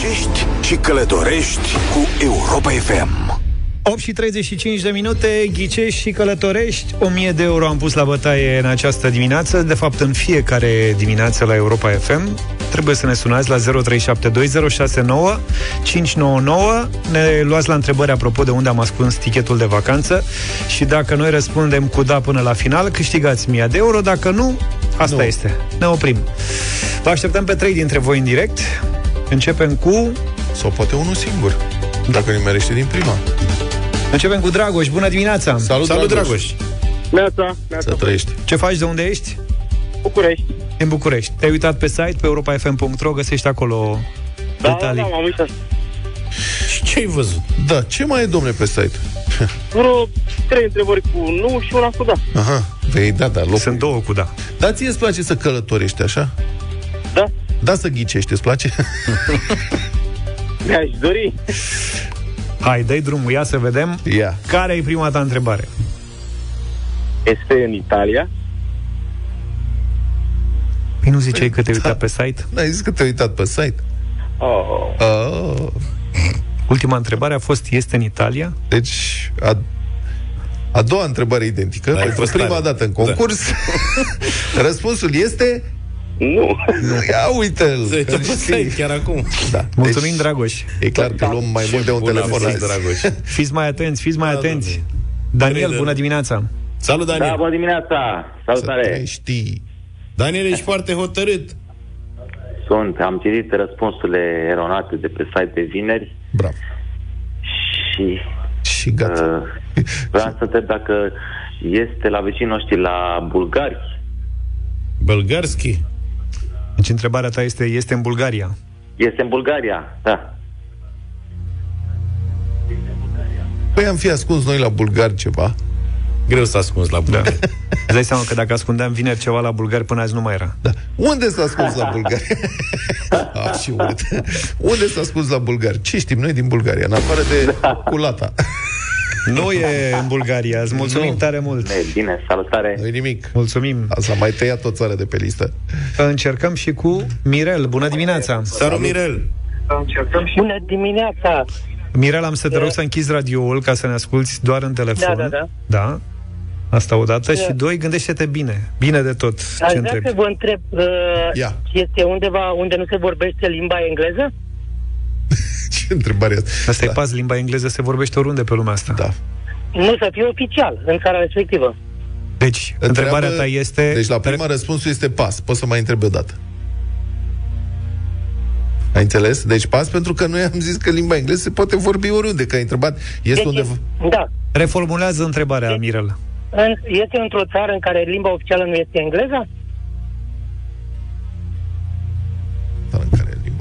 Ghicești și călătorești cu Europa FM. 8 și 35 de minute, ghicești și călătorești. 1000 de euro am pus la bătaie în această dimineață De fapt, în fiecare dimineață la Europa FM Trebuie să ne sunați la 0372069599 Ne luați la întrebări apropo de unde am ascuns tichetul de vacanță Și dacă noi răspundem cu da până la final Câștigați 1000 de euro. Dacă nu, asta Nu. este. Ne oprim. Vă așteptăm pe trei dintre voi în direct Începem cu... Sau poate unul singur. Dacă nimerește din prima. Începem cu Dragoș, bună dimineața! Salut, Salut Dragoș! Dragoș! Neața, Să trăiești. Ce faci, de unde ești? București. În București. Te-ai uitat pe site, pe europafm.ro, găsești acolo Da, detalii. da, m-am uitat. Și ce ai văzut? Da, ce mai e, domne, pe site? Vreo trei întrebări cu nu și una cu da. Aha, vei da, da, locul. Sunt două cu da. Dar ție îți place să călătorești, așa? Da. Da să ghicești, îți place? [laughs] Mi-aș dori. Hai, dai drumul, ia să vedem. Ia. Care e prima ta întrebare? Este în Italia. Păi nu ziceai că te-ai uitat pe site? N-ai zis că te-ai uitat pe site? Oh. Oh. Ultima întrebare a fost, este în Italia? Deci, a, a doua întrebare identică, Da, ai pentru fost prima tare. dată în concurs. [laughs] Răspunsul este... Nu. Nu, ia uite-l. Se uită că pe știi. site chiar acum. Da. Mulțumim, Dragoș. E clar că luăm mai mult de un bun a telefon fost, azi. Dragoș. Fiți mai atenți, fiți mai Da, atenți. domnule. Daniel, Crede. bună dimineața. Salut, Da, Daniel. bună dimineața. Să Salutare. știi. Daniel, ești foarte hotărât. Sunt, am citit răspunsurile eronate de pe site de vineri Bravo. și Și gata. uh, vreau să întreb dacă este la vecinii noștri la bulgari. Bălgarski. Deci întrebarea ta este, este în Bulgaria. Este în Bulgaria, da. Păi am fi ascuns noi la bulgari ceva. Greu să ascunzi la Da. bulgari. Îți dai seama că dacă ascundeam vineri ceva la bulgari, până azi nu mai era. Da. Unde s-a ascuns la bulgari? [laughs] ah, și urât. Unde s-a ascuns la bulgari? Ce știm noi din Bulgaria? În afară de culata. Nu e în Bulgaria. Îți mulțumim Nu. tare mult. E, bine, salutare. nu nimic. Mulțumim. S-a mai tăiat o țară de pe listă. Încercăm și cu Mirel. Bună dimineața. Salut, Mirel. Bună dimineața! Mirel, am să te rog să închizi radioul ca să ne asculti doar în telefon. Da, da, da. Da? Asta odată. Da. Și doi, gândește-te bine. Bine de tot. Aș Ce vrea întrebi? să vă întreb, uh, Ia. este undeva unde nu se vorbește limba engleză? [laughs] Ce întrebare e asta? Asta da. e pas, limba engleză se vorbește oriunde pe lumea asta. Da. Nu să fie oficial în țara respectivă. Deci, Întreabă- întrebarea ta este... Deci la prima răspunsul este pas. Poți să mai întrebi o dată. Ai înțeles? Deci pas pentru că noi am zis că limba engleză se poate vorbi oriunde, că ai întrebat. Este Deci, undeva... Da. Reformulează întrebarea, Mirel. În, este într-o țară în care limba oficială nu este engleza?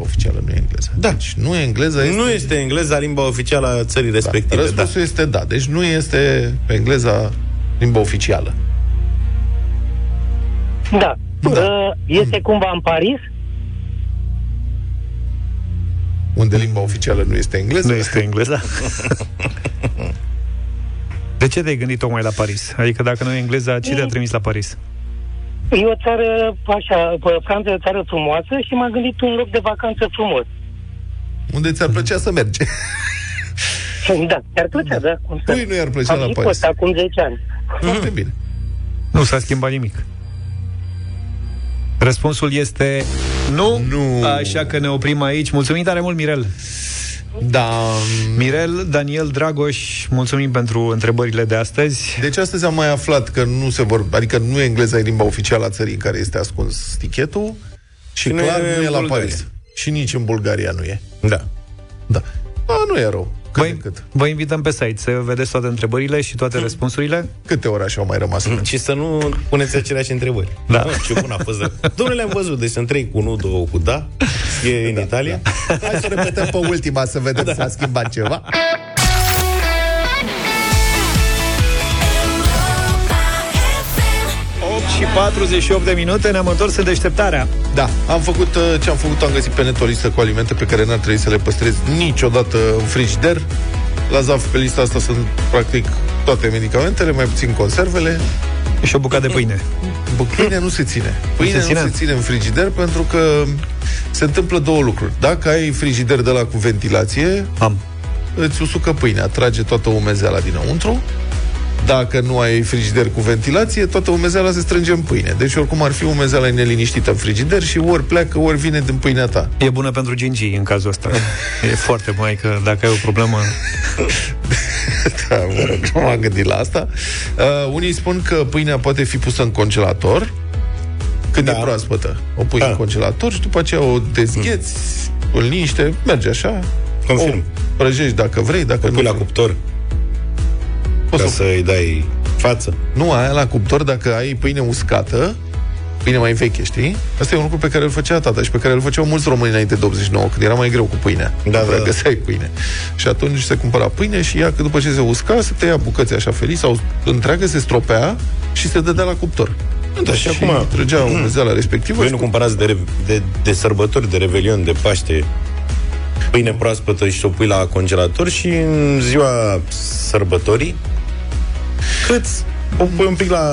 Oficială nu e engleză. Da. Deci nu e engleza, este... Nu este engleza limba oficială a țării Da. respective. Da. Răspunsul este da. Deci nu este engleza limba oficială. Da. Da. Uh, este cumva în Paris? Unde limba oficială nu este engleză. Nu este engleza? [laughs] De ce te-ai gândit tocmai la Paris? Adică dacă nu e engleza, ce te-a trimis la Paris? E o țară, așa, bă, Franța e o țară frumoasă și m-am gândit un loc de vacanță frumos. Unde ți-ar plăcea să mergi? [laughs] Da, mi-ar plăcea, da. Cum să... Cui nu i-ar plăcea Am la și Paris? fost acum 10 ani. Foarte bine. Nu s-a schimbat nimic. Răspunsul este nu, Nu. așa că ne oprim aici. Mulțumim tare mult, Mirel. Da. Mirel, Daniel, Dragoș, mulțumim pentru întrebările de astăzi. Deci astăzi am mai aflat că nu se vor, adică nu e engleza e limba oficială a țării în care este ascuns tichetul și, Și nu clar e nu e în la Bulgaria. Paris. Și nici în Bulgaria nu e. Da. Da. A, nu e rău. Cât de Vă, cât. vă invităm pe site să vedeți toate întrebările și toate răspunsurile. Câte orașe au mai rămas? în Și să nu puneți aceleași întrebări. Da. Bă, ce bun a fost. Domnule, am văzut, deci sunt trei cu nu, două cu da. E în Italia. Hai să o repetăm pe ultima să vedem da. s-a schimbat ceva. Și 48 de minute, ne-am întors în deșteptarea. Da, am făcut uh, ce am făcut, am găsit pe net o listă cu alimente pe care n-ar trebui să le păstrezi niciodată în frigider. La ZAF pe lista asta sunt practic toate medicamentele, mai puțin conservele. Și o bucată de pâine. Bă, Pâinea nu se ține. Pâinea se ține? nu se ține în frigider pentru că se întâmplă două lucruri. Dacă ai frigider de la cu ventilație, Am. îți usucă pâinea, trage toată umezeala dinăuntru. Dacă nu ai frigider cu ventilație, toată umezeala se strânge în pâine. Deci oricum ar fi umezeala e neliniștită în frigider și ori pleacă, ori vine din pâinea ta. E bună pentru gingii în cazul ăsta. [laughs] e foarte bună, că dacă ai o problemă... [laughs] da, mă rog, nu m-am gândit la asta. Uh, unii spun că pâinea poate fi pusă în congelator când da. e proaspătă. O pui da. în congelator și după aceea o dezgheți, îl liniște, merge așa. Confirm. O prăjești dacă vrei, dacă O nu pui la cuptor. Poți Ca să- să-i dai față. Nu, aia la cuptor, dacă ai pâine uscată, pâine mai veche, știi? Asta e un lucru pe care îl făcea tata și pe care îl făceau mulți români înainte de 89, când era mai greu cu pâinea. Da, Nu prea da, da. găseai pâine. Și atunci se cumpăra pâine și ea, că după ce se usca, se tăia bucăți așa felici sau întreagă, se stropea și se dădea la cuptor. Da, și, Și acum trăgea umezeala [clears throat] respectivă Voi și nu cu- cumpărați de, re- de, de sărbători, de revelion, de Paște, pâine proaspătă și o pui la congelator și în ziua sărbătorii cât o pui un pic la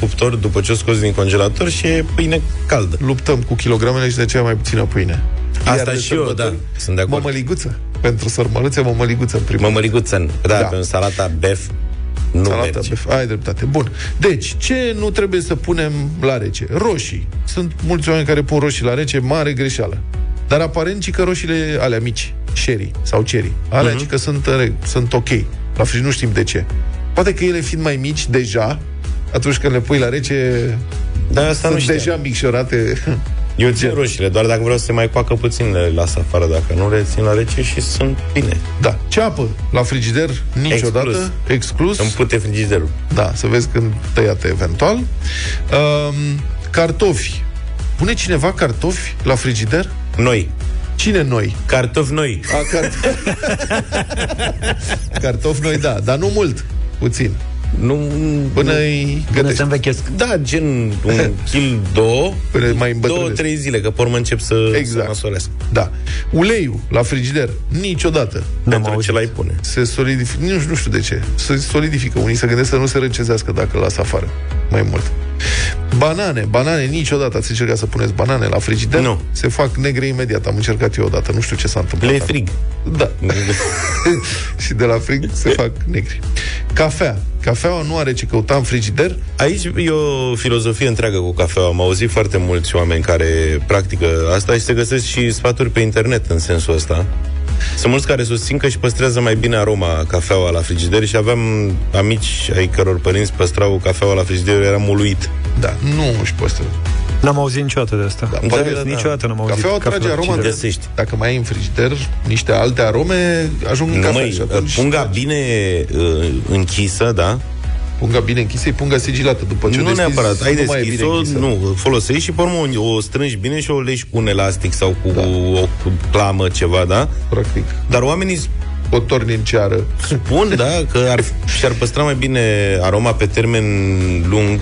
cuptor după ce o scoți din congelator și e pâine caldă. Luptăm cu kilogramele și de aceea mai puțină pâine. Asta de și eu, sărbători, da, sunt de acord. Mămăliguță. Pentru sărmăluțe, mămăliguță în primul Mămăliguță, da, Da. da. pe un salata bef nu Salata merge. bef. Ai dreptate. Bun. Deci, ce nu trebuie să punem la rece? Roșii. Sunt mulți oameni care pun roșii la rece, mare greșeală. Dar aparent ci că roșiile alea mici, sherry sau cherry, alea Mhm. uh-huh. că sunt, în reg- sunt ok. La frigider nu știm de ce. Poate că ele fiind mai mici deja, atunci când le pui la rece, Da, asta nu sunt știam. deja micșorate. [laughs] Eu țin roșiile, doar dacă vreau să se mai coacă puțin le las afară, dacă nu le țin la rece și sunt bine. Da. Ceapă la frigider niciodată. Exclus. Exclus. Îmi pute frigiderul. Da, să vezi când tăiate eventual. Um, cartofi. Pune cineva cartofi la frigider? Noi. Cine noi? Cartofi noi. A, cart... [laughs] [laughs] cartofi noi, da, dar nu mult, puțin. Nu, Până îi Până gătești. se învechesc. Da, gen un [laughs] kil, două, Până mai două, îmbătrânesc. trei zile, că pe urmă încep să, Exact. să nasolesc. Da. Uleiul la frigider, niciodată. Pentru ce l-ai pune. Se solidifică, nu, nu știu de ce, se solidifică. Unii se gândesc să nu se răcezească dacă îl las afară. Mai mult. Banane, banane, niciodată ați încercat să puneți banane la frigider? Nu. Se fac negre imediat, am încercat eu odată, nu știu ce s-a întâmplat. Le frig. Da. [laughs] și de la frig se [laughs] fac negri. Cafea. Cafeaua nu are ce căuta în frigider. Aici e o filozofie întreagă cu cafeaua. Am auzit foarte mulți oameni care practică asta și se găsesc și sfaturi pe internet în sensul ăsta. Sunt mulți care susțin că își păstrează mai bine aroma cafeaua la frigider și aveam amici ai căror părinți păstrau cafeaua la frigider, eram uluit. Da, nu își păstrează. N-am auzit niciodată de asta. Da, Da, da, da, da. Niciodată n-am auzit. Cafeaua cafea trage la aroma frigider. de Găsești. Dacă mai ai în frigider niște alte arome, ajung în Nu cafea mai, și atunci punga bine uh, închisă, da? punga bine închisă, e punga sigilată. După ce o nu deschizi, neapărat, ai nu mai e bine deschis-o, închisă. nu, folosești și pe urmă o, o strângi bine și o legi cu un elastic sau cu da. o clamă, ceva, da? Practic. Dar oamenii O torni în ceară. spun, da, că ar, și-ar păstra mai bine aroma pe termen lung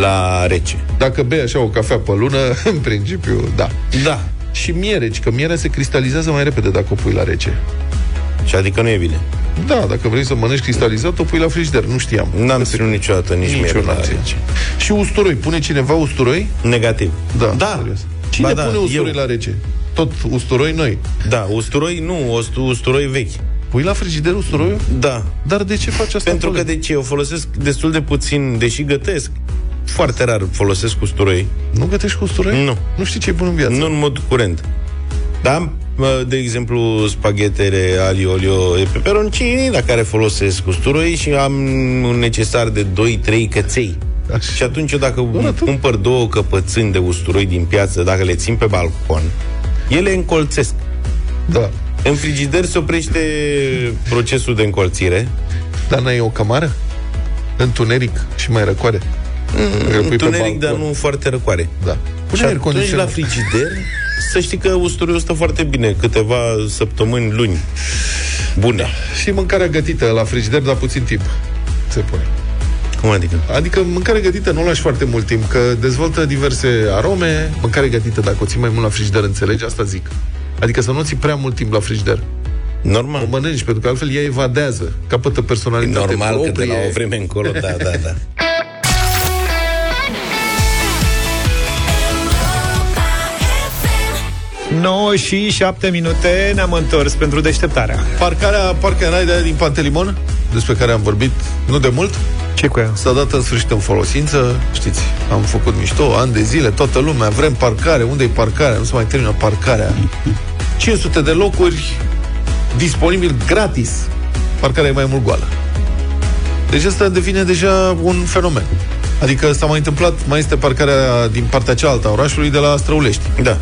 la rece. Dacă bei așa o cafea pe lună, [laughs] în principiu, da. Da. Și miere, ci că mierea se cristalizează mai repede dacă o pui la rece. Și adică nu e bine. Da, dacă vrei să mănânci cristalizat, o pui la frigider. Nu știam. N-am ținut niciodată nici, Nici miere eu n-am la ținut. rece. Și usturoi. Pune cineva usturoi? Negativ. Da, Da. serios. Cine Ba da, pune usturoi eu. la rece? Tot usturoi noi. Da, usturoi nu, ustu- usturoi vechi. Pui la frigider usturoiul? Da. Dar de ce faci asta? Pentru că coleg? de ce? Eu folosesc destul de puțin, deși gătesc. Foarte rar folosesc usturoi. Nu gătești cu usturoi? Nu. Nu știi ce e bun în viață. Nu în mod curent. Dar am, mă, de exemplu, spaghetele ali olio e peperoncini la care folosesc usturoi și am un necesar de 2-3 căței. Așa. Și atunci eu dacă Bună, tu. cumpăr două căpățâni de usturoi din piață, dacă le țin pe balcon, ele încolțesc. Da. În frigider se oprește procesul de încolțire. Dar n-ai o camară? Întuneric și mai răcoare? Dacă îl pui pe Întuneric, dar balcon. nu foarte răcoare. Da. Și Pune aer atunci la condiționat. frigider să știi că usturoiul stă foarte bine, câteva săptămâni, luni. Bune. Și mâncarea gătită la frigider, dar puțin timp se pune. Cum adică? Adică mâncare gătită nu o lași foarte mult timp, că dezvoltă diverse arome. Mâncare gătită, dacă o ții mai mult la frigider, înțelegi? Asta zic. Adică să nu o ții prea mult timp la frigider. Normal. O mănânci, pentru că altfel ea evadează. Capătă personalitate Normal că de proprie. la o vreme încolo, da, da, da. [laughs] 9 și 7 minute ne-am întors pentru deșteptarea. Parcarea Parc and Ride aia din Pantelimon, despre care am vorbit nu de mult, Ce cu ea? s-a dat în sfârșit în folosință. Știți, am făcut mișto, ani de zile, toată lumea, vrem parcare, unde e parcarea? Nu se mai termină parcarea. 500 de locuri disponibil gratis. Parcarea e mai mult goală. Deci asta devine deja un fenomen. Adică s-a mai întâmplat, mai este parcarea din partea cealaltă a orașului de la Străulești. Da.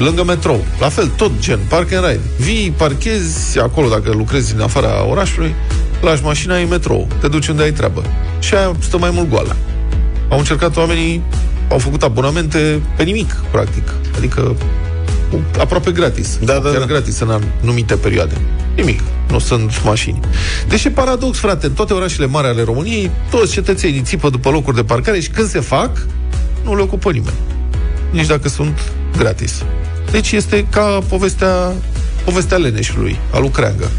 Lângă metrou. La fel, tot gen, park and ride. Vii, parchezi acolo dacă lucrezi în afara orașului, lași mașina, ai metrou. Te duci unde ai treabă. Și aia stă mai mult goală. Au încercat oamenii, au făcut abonamente pe nimic, practic. Adică aproape gratis. Da, Sau da, chiar da. gratis în anumite perioade. Nimic. nu sunt mașini. Deci e paradox, frate, în toate orașele mari ale României, toți cetățenii țipă după locuri de parcare și când se fac, nu le ocupă nimeni. Nici dacă sunt gratis. Deci este ca povestea, povestea Leneșului, a lui Creangă.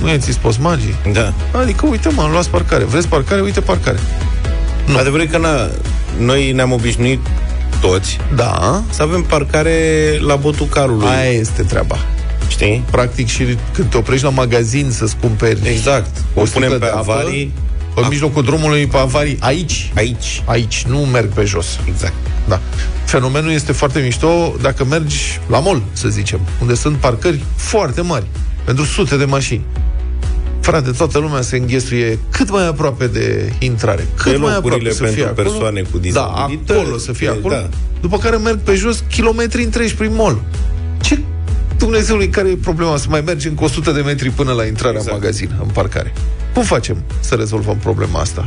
Nu i-ați spus magii? Da. Adică, uite, mă, luați parcare. Vreți parcare? Uite parcare. Nu. Adevărul e că na, noi ne-am obișnuit toți Da. să avem parcare la botul carului. Aia este treaba. Știi? Practic și când te oprești la magazin să-ți cumperi Exact. O sticlă punem pe de apă, avarii. În mijlocul drumului pe avarii, aici. Aici. Aici, nu merg pe jos. Exact. Da. Fenomenul este foarte mișto dacă mergi la mall, să zicem, unde sunt parcări foarte mari, pentru sute de mașini. Frate, toată lumea se înghesuie cât mai aproape de intrare. Cât Pe mai locurile aproape să pentru fie acolo. persoane cu Da, dizabilități. acolo să fie E, acolo. da. După care merg pe jos kilometri întregi prin mall. Ce Dumnezeului, care e problema? Să mai mergi încă 100 de metri până la intrarea exact. în magazin, în parcare. Cum facem să rezolvăm problema asta?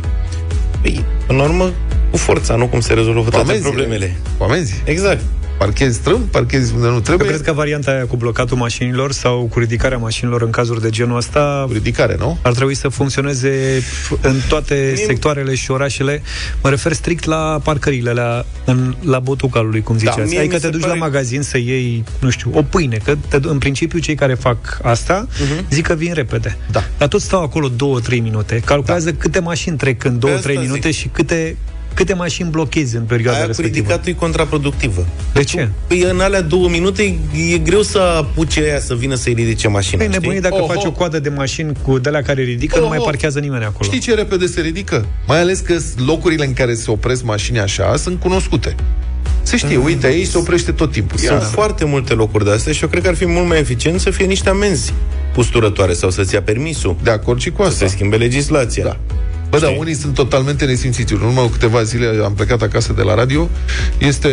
Păi, în urmă, cu forța, nu cum se rezolvă toate amenzile. problemele. Cu amenzi? Exact. Parchezi strâmb, parchezi unde nu Eu trebuie. cred că varianta aia cu blocatul mașinilor sau cu ridicarea mașinilor în cazuri de genul ăsta Cu ridicare, nu? ar trebui să funcționeze în toate sectoarele și orașele. Mă refer strict la parcările, la, în, la botul calului, cum ziceați. mie adică mi te se duci pare- la magazin să iei, nu știu, o pâine, că te, în principiu cei care fac asta Mhm. zic că vin repede. Da. Dar tot stau acolo 2-3 minute, calculează câte mașini trec în 2-3 asta minute zic. și câte, câte mașini blochezi în perioada Aia cu respectivă. ridicatul e contraproductivă. De ce? Păi în alea două minute e greu să apuce aia să vină să-i ridice mașina, Păi știi? nebunii dacă Oho. faci o coadă de mașini cu de la care ridică, nu Oho. mai parchează nimeni acolo. Știi ce repede se ridică? Mai ales că locurile în care se opresc mașini așa sunt cunoscute. Se știe, uite, aici se oprește tot timpul. Sunt Ia. foarte multe locuri de astea și eu cred că ar fi mult mai eficient să fie niște amenzi usturătoare sau să-ți ia permisul. De acord și cu Să asta. se schimbe legislația. Da. Bă, da, Știi? unii sunt totalmente nesimțiți. În urmă cu câteva zile am plecat acasă de la radio. Este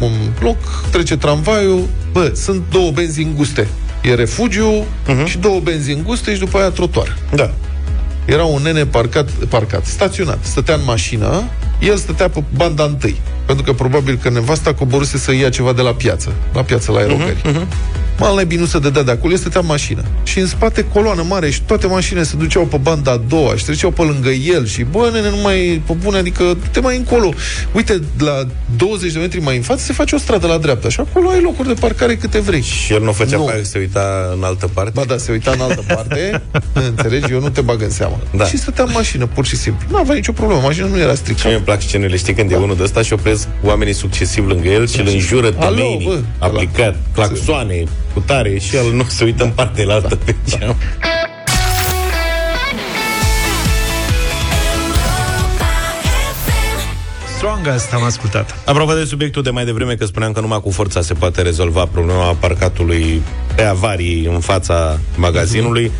un loc, trece tramvaiul. Bă, sunt două benzi înguste. E refugiu uh-huh. și două benzi înguste și după aia trotuar. Da. Era un nene parcat, parcat, staționat, stătea în mașină, el stătea pe banda întâi, pentru că probabil că nevasta coboruse să ia ceva de la piață, la piață la aerogări. Uh-huh, uh-huh. Mal naibii nu se dădea de acolo, el stătea în mașină. Și în spate coloană mare și toate mașinile se duceau pe banda a doua și treceau pe lângă el și bă, nene, nu mai pe bune, adică te mai încolo. Uite, la 20 de metri mai în față se face o stradă la dreapta și acolo ai locuri de parcare câte vrei. Și el nu făcea Nu. pe aia că se uita în altă parte? Ba da, se uita în altă parte, [laughs] înțelegi, eu nu te bag în seamă. Da. Și stătea în mașină, pur și simplu. Nu avea nicio problemă, mașina nu era Și stricată. mie îmi plac scenele, știi, când e unul de ăsta și opresc oamenii succesiv lângă el și îl înjură Alo, temenii, bă, aplicat, claxoane, cu tare și el nu se uită în partea la altă pe geam. Strongest am ascultat. Apropo de subiectul de mai devreme, că spuneam că numai cu forța se poate rezolva problema parcatului pe avarii în fața magazinului,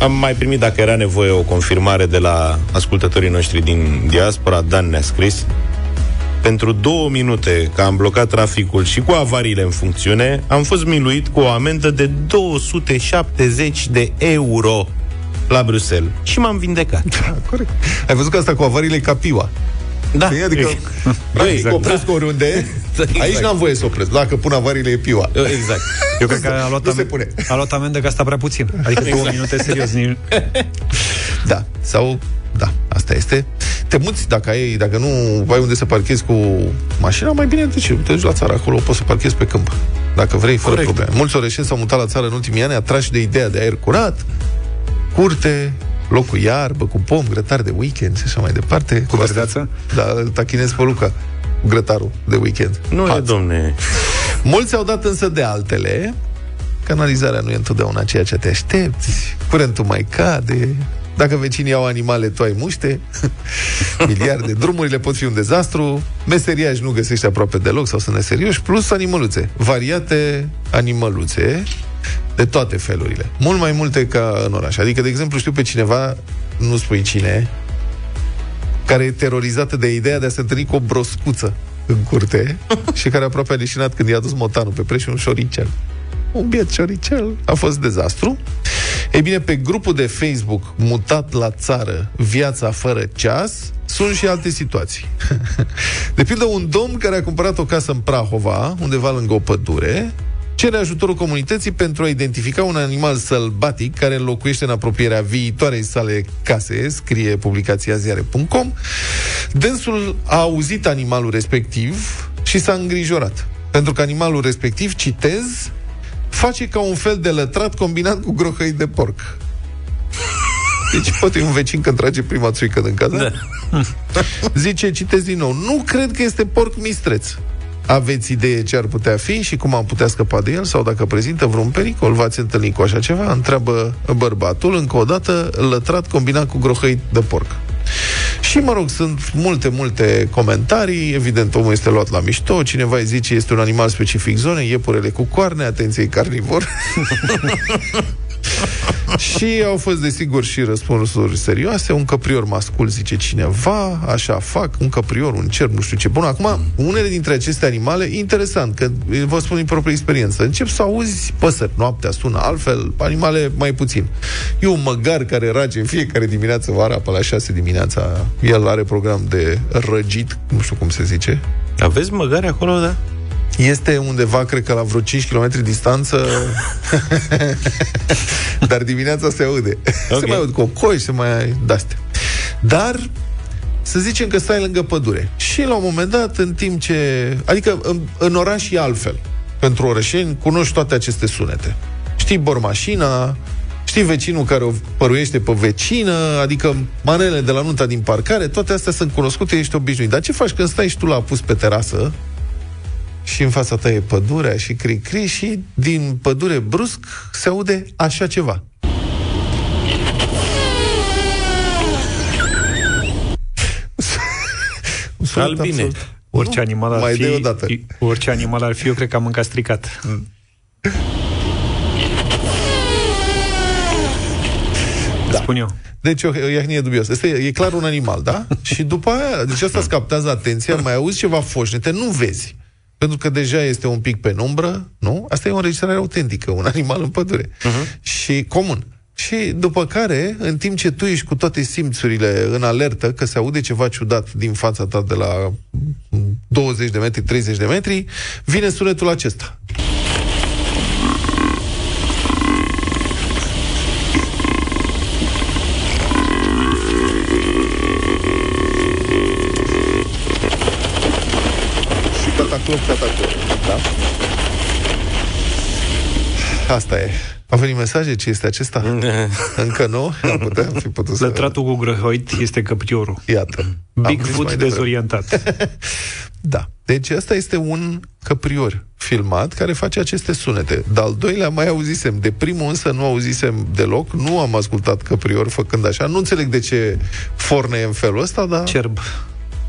am mai primit, dacă era nevoie, o confirmare de la ascultătorii noștri din diaspora. Dan ne-a scris pentru două minute că am blocat traficul și cu avariile în funcțiune, am fost miluit cu o amendă de 270 de euro la Bruxelles. Și m-am vindecat. Corect. Ai văzut că asta cu avariile e ca piua. Da. Știi? Adică, practic, Exact. opresc oriunde. Exact. Aici n-am voie să opresc. Dacă pun avariile, e piua. Exact. Eu cred că a luat, Nu se am- pune. a luat amendă că asta prea puțin. Adică două Exact. minute, serios. Ni... Da. Sau, da, asta este. Te muți, dacă, ai, dacă nu ai unde să parchezi cu mașina, mai bine te, te duci la țară. Acolo poți să parchezi pe câmp. Dacă vrei, fără Corect. probleme. Mulți orășeni s-au mutat la țară în ultimii ani, atrași de ideea de aer curat, curte, loc cu iarbă, cu pom, grătar de weekend și așa mai departe. Cu verdeață? Da, îl tachinez pe Luca cu grătarul de weekend. Nu e, Hați. domne. Mulți au dat însă de altele. Canalizarea nu e întotdeauna ceea ce te aștepți. Curentul mai cade. Dacă vecinii au animale, tu ai muște. [laughs] Miliarde. Drumurile pot fi un dezastru. Meseriași nu găsești aproape deloc sau sunt neserioși. Plus animăluțe. Variate animăluțe de toate felurile. Mult mai multe ca în oraș. Adică, de exemplu, știu pe cineva, nu spui cine, care e terorizată de ideea de a se întâlni cu o broscuță în curte [laughs] și care aproape a leșinat când i-a dus motanul pe preș un șoricel. Un biet șoricel. A fost dezastru. Ei bine, pe grupul de Facebook mutat la țară, viața fără ceas, sunt și alte situații. [laughs] De pildă, un domn care a cumpărat o casă în Prahova, undeva lângă o pădure, cere ajutorul comunității pentru a identifica un animal sălbatic care locuiește în apropierea viitoarei sale case, scrie publicația ziare.com. Dânsul a auzit animalul respectiv și s-a îngrijorat. Pentru că animalul respectiv, citez, face ca un fel de lătrat combinat cu grohăi de porc. Deci poate e un vecin când trage prima țuică din casă. Da. [laughs] Zice, citesc din nou, nu cred că este porc mistreț. Aveți idee ce ar putea fi și cum am putea scăpa de el sau dacă prezintă vreun pericol? V-ați întâlnit cu așa ceva? Întreabă bărbatul, încă o dată, lătrat combinat cu grohăi de porc. Și, mă rog, sunt multe, multe comentarii. Evident, omul este luat la mișto. Cineva îi zice este un animal specific zonei, iepurele cu coarne, atenție, e carnivor. [laughs] și au fost, desigur, și răspunsuri serioase. Un căprior mascul, zice cineva, așa fac, un căprior, un cerb, nu știu ce. Bun, acum, unele dintre aceste animale, interesant, că vă spun din proprie experiență, încep să auzi păsări, noaptea sună altfel, animale mai puțin. E un măgar care rage în fiecare dimineață vara, pe la 6 dimineața, el are program de răgit, nu știu cum se zice. Aveți măgare acolo, da? Este undeva, cred că la vreo 5 km distanță. [laughs] Dar dimineața se aude. Okay. Se mai aud cocoși, se mai... de Dar să zicem că stai lângă pădure. Și la un moment dat, în timp ce... Adică în, în oraș e altfel. Pentru orășeni cunoști toate aceste sunete. Știi bormașina, știi vecinul care o păruiește pe vecină, adică manele de la nunta din parcare, toate astea sunt cunoscute, ești obișnuit. Dar ce faci când stai și tu la apus pe terasă și în fața ta e pădurea și cri-cri și din pădure brusc se aude așa ceva. [laughs] Albine. Orice animal ar Mai fi, dai odată. orice animal ar fi, eu cred că am mâncat stricat. [laughs] Da. Spun eu. Deci o, o iahnie dubios. Este, e clar un animal, da? [laughs] și după aia, deci asta îți captează atenția, mai auzi ceva foșnete, nu vezi. Pentru că deja este un pic penumbră, nu? Asta e o înregistrare autentică, un animal în pădure. Uh-huh. Și comun. Și după care, în timp ce tu ești cu toate simțurile în alertă, că se aude ceva ciudat din fața ta de la 20 de metri, 30 de metri, vine sunetul acesta. Și cataclop, cataclop. Da? Asta e. Au venit mesaje? Ce este acesta? [laughs] Încă nu? Am putea fi putut să... Lătratul cu grăhoit este căpriorul. Iată. Am zis Bigfoot mai devreme. dezorientat. [laughs] Da. Deci ăsta este un căprior filmat care face aceste sunete. De al doilea mai auzisem. De primul însă nu auzisem deloc. Nu am ascultat căprior făcând așa. Nu înțeleg de ce forne e în felul ăsta, dar... Cerb.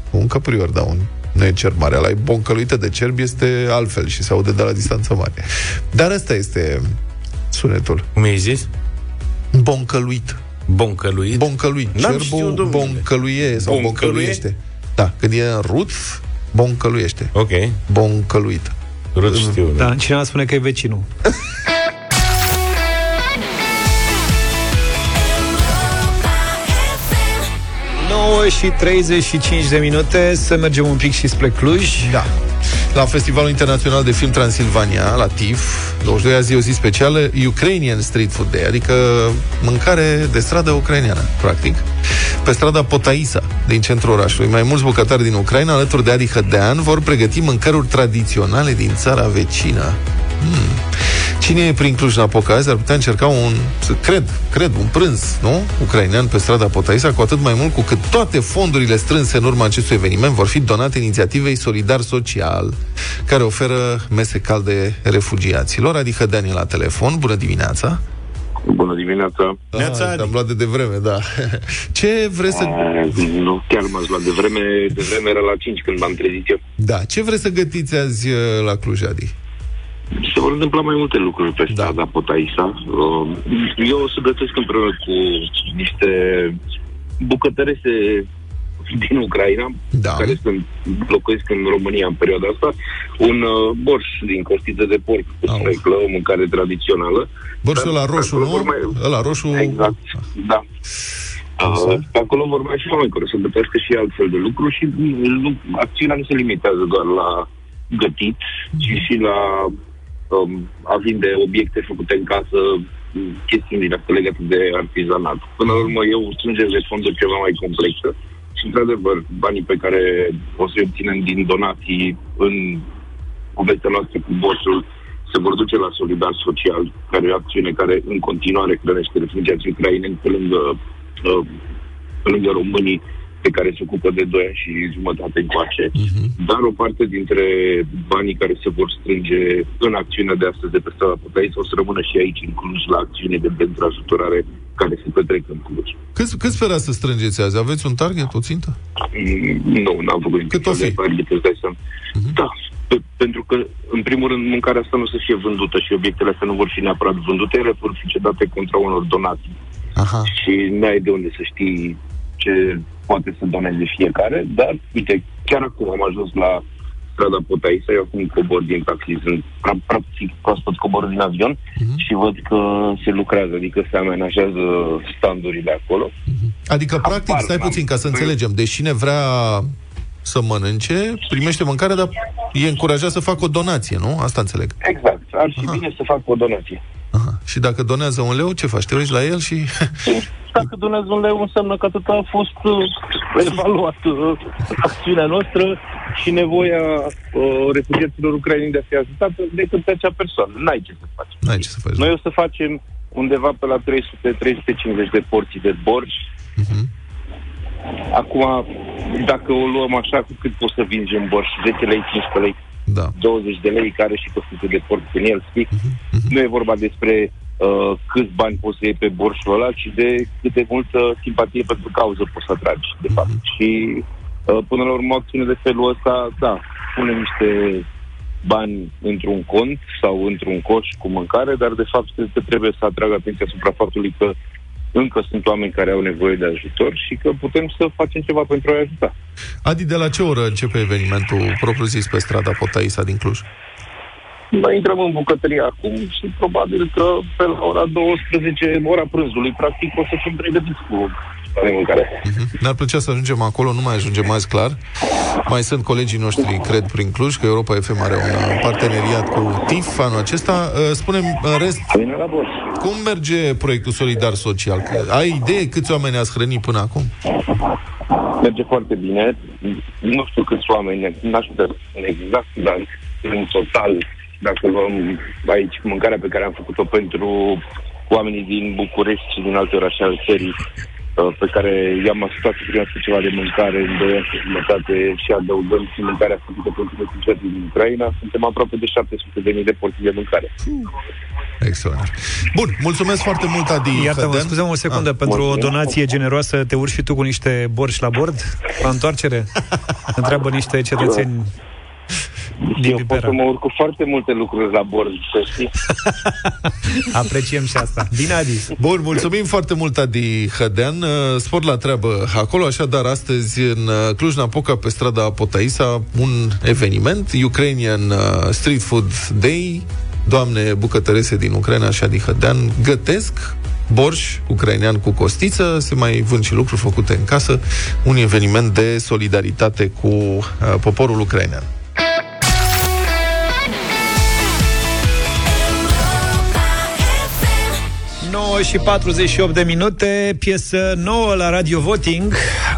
Un căprior, da, un nu e cerb mare. La boncăluită de cerb este altfel și se aude de la distanță mare. Dar ăsta este sunetul. Cum ai zis? Boncăluit. Boncăluit? Boncăluit. N-am Cerbul știut, domnule. boncăluie sau Boncăluie? boncăluiește. Da, când e în rut, boncăluiește. Ok. Boncăluit. Rut știu. Da, cineva spune că e vecinul. [laughs] și 35 de minute Să mergem un pic și spre Cluj Da. La Festivalul Internațional de Film Transilvania, la TIF, 22 a zi o zi specială, Ukrainian Street Food Day, adică mâncare de stradă ucraineană, practic. Pe strada Potaisa, din centrul orașului, mai mulți bucătari din Ucraina, alături de Adi Hădean, vor pregăti mâncăruri tradiționale din țara vecină. Hmm. Cine e prin Cluj-Napoca azi ar putea încerca un, să cred, cred, un prânz, nu? Ucrainean pe strada Potaisa, cu atât mai mult cu cât toate fondurile strânse în urma acestui eveniment vor fi donate inițiativei Solidar Social, care oferă mese calde refugiaților. Adică Dani la telefon. Bună dimineața! Bună dimineața! Ah, am luat de devreme, da. [laughs] Ce vreți să... Uh, nu, chiar m-ați luat de vreme, de vreme era la 5 când m-am trezit eu. Da, ce vreți să gătiți azi uh, la Cluj, Adi? Se vor întâmpla mai multe lucruri pe strada da. Potaisa. Uh, Eu o să gătesc împreună cu niște bucătărese din Ucraina, da. care sunt, locuiesc în România în perioada asta, un uh, borș din costiță de porc cu spreclă, o mâncare tradițională. Borșul Dar la roșu, acolo nu? vor Mai... Ăla roșu... Exact, da. Uh, pe acolo vor mai fi oameni care o să gătească și altfel de lucruri și nu, acțiunea nu se limitează doar la gătit, ci și la um, a vinde obiecte făcute în casă, um, chestiuni din astea legate de artizanat. Până la urmă, eu strângem de fonduri ceva mai complexă și, într-adevăr, banii pe care o să-i obținem din donații în povestea noastră cu borsul se vor duce la Solidar Social, care e o acțiune care în continuare hrănește refugiații ucraineni pe lângă, uh, pe lângă românii pe care se ocupă de 2 ani și jumătate încoace, uh-huh. dar o parte dintre banii care se vor strânge în acțiunea de astăzi de pe strada Pătăiți o să rămână și aici inclus la acțiune de pentru ajutorare care se petrec în Cluj. Cât, cât sperați să strângeți azi? Aveți un target, o țintă? Mm, Nu, n-am făcut niciun fel de target, îți dai seama. Da, pe- pentru că, în primul rând, mâncarea asta nu o să fie vândută și obiectele astea nu vor fi neapărat vândute, ele vor fi cedate contra unor donații. Aha. Și n-ai de unde să știi ce poate să doneze fiecare, dar, uite, chiar acum am ajuns la strada Potaisa, eu acum cobor din taxi, sunt pra- practic proaspăt cobor din avion și văd că se lucrează, adică se amenajează standurile acolo. Adică, practic, stai puțin ca să înțelegem. Deci cine vrea să mănânce, primește mâncare, dar e încurajat să facă o donație, nu? Asta înțeleg. Exact, ar fi bine să facă o donație. Și dacă donează un leu, ce faci? Te uiți la el și... [laughs] Dacă donează un leu, înseamnă că atât a fost uh, evaluat uh, acțiunea noastră și nevoia uh, refugiaților ucraineni de a fi ajutată decât pe acea persoană. N-ai ce să faci. N-ai ce să faci. Noi o să facem undeva pe la 300-350 de porții de borș. Acum, dacă o luăm așa, cu cât poți să vinzi un borș? 10 lei, 15 lei, da. 20 de lei, care și 100 de porți în el, știi? Nu e vorba despre uh, câți bani poți să iei pe borșul ăla, ci de cât de multă simpatie pentru cauză poți să atragi, de fapt. Și uh, până la urmă, o acțiune de felul ăsta, da, punem niște bani într-un cont sau într-un coș cu mâncare, dar de fapt cred că trebuie să atrag atenția asupra faptului că încă sunt oameni care au nevoie de ajutor și că putem să facem ceva pentru a-i ajuta. Adi, de la ce oră începe evenimentul propriu-zis pe strada Potaisa din Cluj? Noi intrăm în bucătărie acum și probabil că pe la ora 12, ora prânzului, practic o să fim pregătiți cu de mâncare. Ne-ar plăcea să ajungem acolo, nu mai ajungem azi, clar. Mai sunt colegii noștri, cred, prin Cluj, că Europa FM are un parteneriat cu TIF anul acesta. Uh, Spunem, în rest, cum merge proiectul Solidar Social? Că Ai idee câți oameni ați hrănit până acum? Merge foarte bine. Nu știu câți oameni, n-aș putea să spun exact, dar în total, dacă luăm aici mâncarea pe care am făcut-o pentru oamenii din București și din alte orașe ale țării, uh, pe care i-am ajutat să primească ceva de mâncare în 2 ani și jumătate și adăugăm și mâncarea făcută pentru refugiații din Ucraina, suntem aproape de 700 de mii de porții de mâncare. Extraordinar. Bun, mulțumesc foarte mult, Adi Iartă-mă, Hădean. scuze o secundă, Ah. pentru o donație generoasă te urci și tu cu niște borși la bord? La întoarcere? [laughs] Întreabă niște cetățeni din Eu pot Pipera. să mă urc cu foarte multe lucruri la bord, să știi. [laughs] Apreciem și asta. Bine, Adi. Bun, mulțumim foarte mult, Adi Hădean. Uh, Spor la treabă acolo. Așadar, astăzi în uh, Cluj-Napoca, pe strada Potaisa, un eveniment, Ukrainian uh, Street Food Day. Doamne bucătărese din Ucraina și Adi Hădean gătesc borș ucrainean cu costiță, se mai vând și lucruri făcute în casă, un eveniment de solidaritate cu uh, poporul ucrainean. 9 și 48 de minute, piesă nouă la Radio Voting.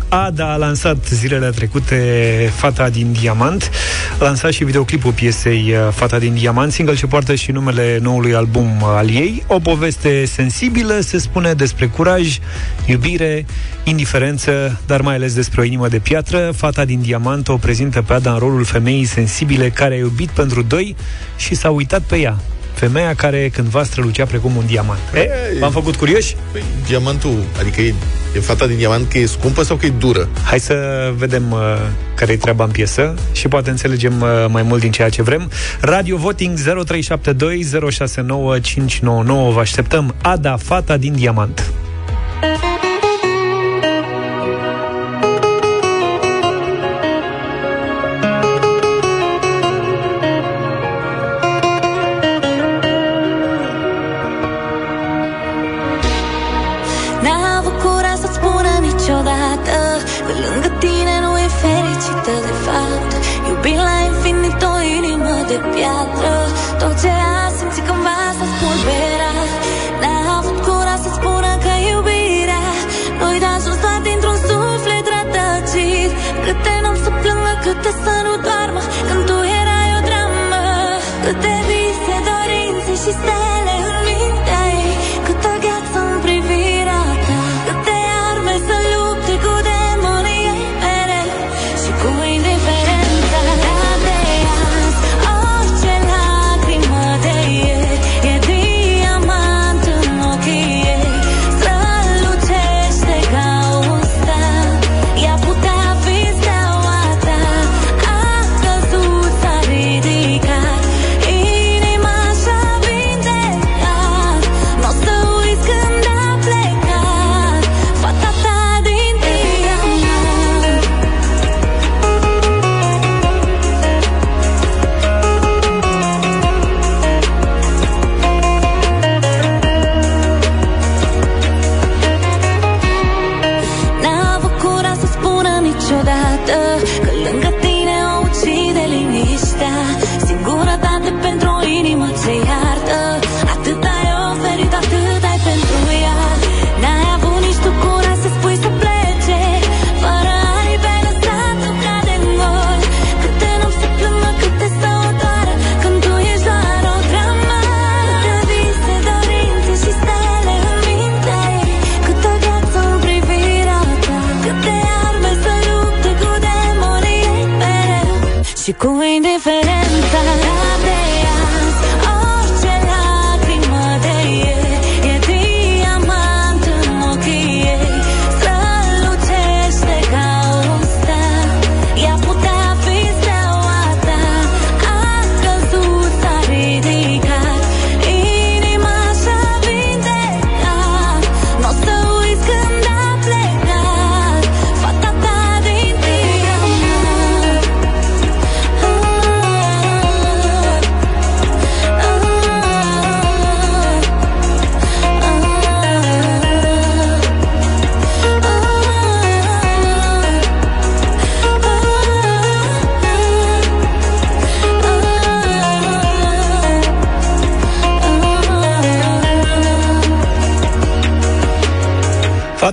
Ada a lansat zilele trecute Fata din Diamant. A lansat și videoclipul piesei uh, Fata din Diamant, single ce poartă și numele noului album uh, al ei. O poveste sensibilă, se spune despre curaj, iubire, indiferență, dar mai ales despre o inimă de piatră. Fata din Diamant o prezintă pe Ada în rolul femeii sensibile care a iubit pentru doi și s-a uitat pe ea. Femeia care cândva strălucea precum un diamant. E, v-am făcut curioși? Păi, diamantul, adică e, e fata din diamant că e scumpă sau că e dură? Hai să vedem uh, care e treaba în piesă și poate înțelegem uh, mai mult din ceea ce vrem. Radio Voting 0372 069 599. Vă așteptăm. Ada, fata din diamant. Dorințe și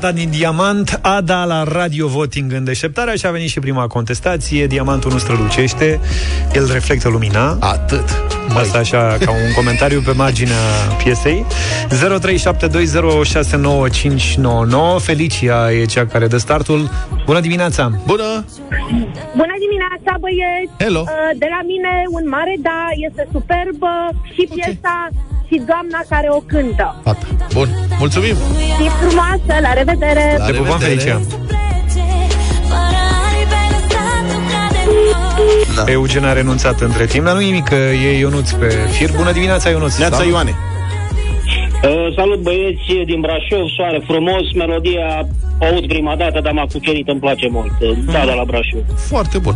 Fata din Diamant a dat la Radio Voting în deșteptarea și a venit și prima contestație. Diamantul nu strălucește, el reflectă lumina. Atât. Asta așa, ca un comentariu pe marginea piesei. 0372069599. Felicia e cea care dă startul. Bună dimineața! Bună! Bună dimineața, băieți! Hello. Uh, De la mine un mare da, este superbă și piesa și doamna care o cântă. Fata. Bun, mulțumim! E frumoasă, la revedere! Te pupăm, Felicia! Da. Eugen a renunțat între timp, dar nu nimic, că e Ionuț pe fir. Bună dimineața, Ionuț! Neața Salut. Ioane! Uh, salut băieți din Brașov, soare frumos, melodia o aud prima dată, dar m-a cucerit, îmi place mult. Uh, Da, da, la Brașov. Foarte bun.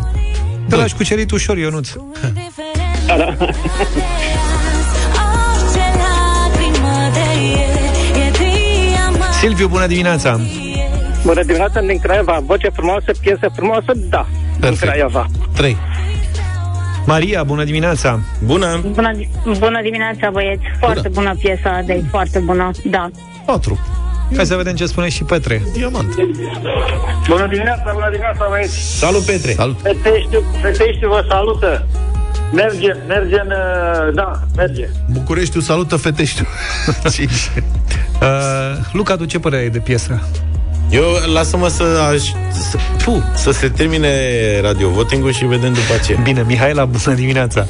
Te lași cucerit ușor, Ionuț. Da, da. [laughs] Silviu, bună dimineața! Bună dimineața, din Craiova. Voce frumoasă, piesă frumoasă, da. Din Craiova. 3. Maria, bună dimineața! Bună! Bună, bună dimineața, băieți. Foarte bună piesa de foarte bună, da. 4. Hai să vedem ce spune și Petre. Diamant. Bună dimineața, bună dimineața, băieți. Salut, Petre! Salut! Feteștiu, feteștiu vă salută. Merge, merge în... uh, Da, merge. Bucureștiul salută Feteștiu. [laughs] Cinci. Uh, Luca, tu ce părere ai de piesă? Eu lasă-mă să, aș, să, pu, să se termine radio voting și vedem după aceea. Bine, Mihaela, bună dimineața!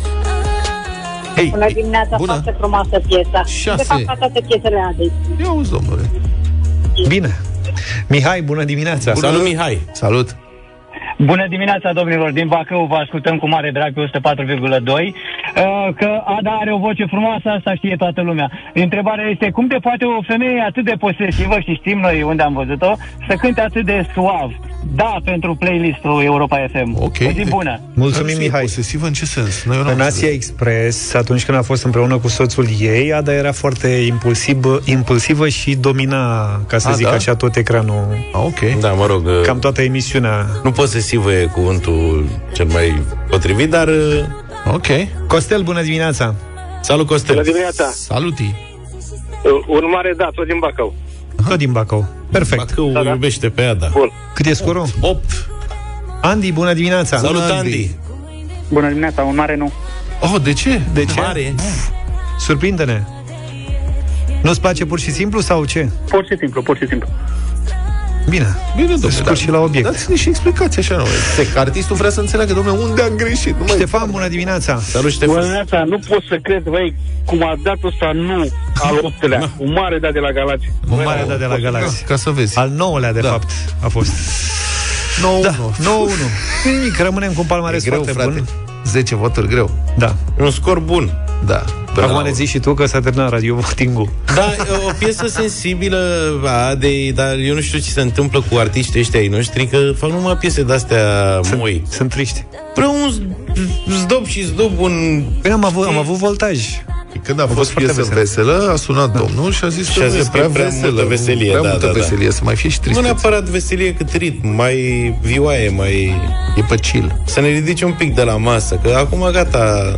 Hei, Bună dimineața, Bună. foarte frumoasă piesa. Șase. De fapt, ca toate piesele Adei. Ia auzi, domnule. bine! Mihai, bună dimineața! Bună. Salut, Mihai! Salut! Bună dimineața, domnilor! Din Bacău vă ascultăm cu mare drag pe 104,2. Uh, Că Ada are o voce frumoasă, asta știe toată lumea. Întrebarea este cum te poate o femeie atât de posesivă, și știm noi unde am văzut-o, să cânte atât de suav. Da, pentru playlistul Europa FM. Ok. O zi bună! Mulțumim, Dar nu Mihai! Posesivă în ce sens? Noi eu n-am În Asia înțeles. Express, atunci când a fost împreună cu soțul ei, Ada era foarte impulsivă, impulsivă și domina, ca să A, zic da? așa, tot ecranul. Ah, ok. Da, mă rog, Cam toată emisiunea. nu posesivă e cuvântul cel mai potrivit, dar uh, Ok. Costel, bună dimineața! Salut, Costel! Bună dimineața! Saluti! Un mare da, tot din Bacău. Tot din Bacău. Perfect. Bacău da, da. iubește pe Ada. Bun. Cât e scorul? 8. Andy, bună dimineața! Salut, Andy! Bună dimineața, un mare nu. Oh, de ce? De ce? Mare. Surprinde-ne! Nu-ți place pur și simplu sau ce? Pur și simplu, pur și simplu. Bine. Bine, domnule. Scurt și la obiect. Dați-ne și explicații așa, nu? Se, artistul vrea să înțeleagă, domnule, unde am greșit. Nu mai... Ștefan, bună dimineața! Salut, Bună Ștefan! dimineața, nu pot să cred, băi, cum a dat ăsta nu al optelea. [laughs] Un mare da de la Galați. Un mare dat de la Galaxy. Ca să vezi. Al nouălea, de Da. fapt, a fost. 9 Da, 9-1. Nimic, rămânem cu un palmares E greu, foarte frate. bun. 10 voturi greu. Da. Un scor bun. Da. Acum ne zici și tu că s-a terminat radio voting Da, o piesă sensibilă a de, dar eu nu știu ce se întâmplă cu artiștii ăștia ai noștri, că fac numai piese de-astea moi. Sunt triști. Prea un zdob și zdob un... Păi am avut, am avut voltaj. Când a fost fost foarte piesă vesel. veselă, a sunat domnul și a zis Și că a zis e prea, prea veselă, multă veselie, prea da, multă da, da. veselie, să mai fie și Nu tristețe. neapărat veselie cât ritm, mai vioaie, mai... E pe chill. Să ne ridice un pic de la masă, că acum gata,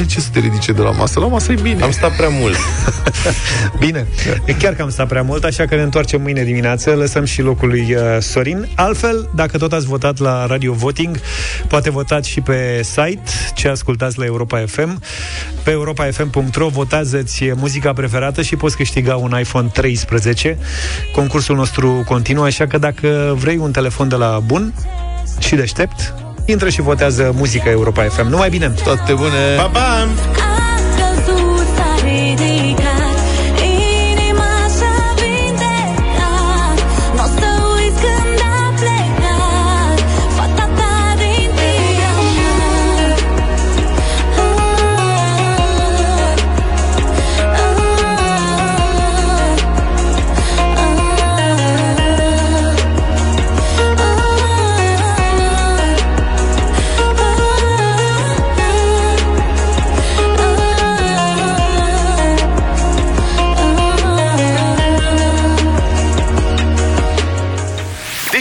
De ce să te ridice de la masă? La masă e bine. am stat prea mult. [laughs] Bine, e chiar că am stat prea mult, așa că ne întoarcem mâine dimineață, lăsăm și locul lui uh, Sorin. Altfel, dacă tot ați votat la Radio Voting, poate votați și pe site ce ascultați la Europa FM. Pe europafm.ro votați-ți muzica preferată și poți câștiga un iPhone 13. Concursul nostru continuă, așa că dacă vrei un telefon de la bun și deștept, intră și votează muzica Europa FM. Numai bine! Toate bune! Pa, pa!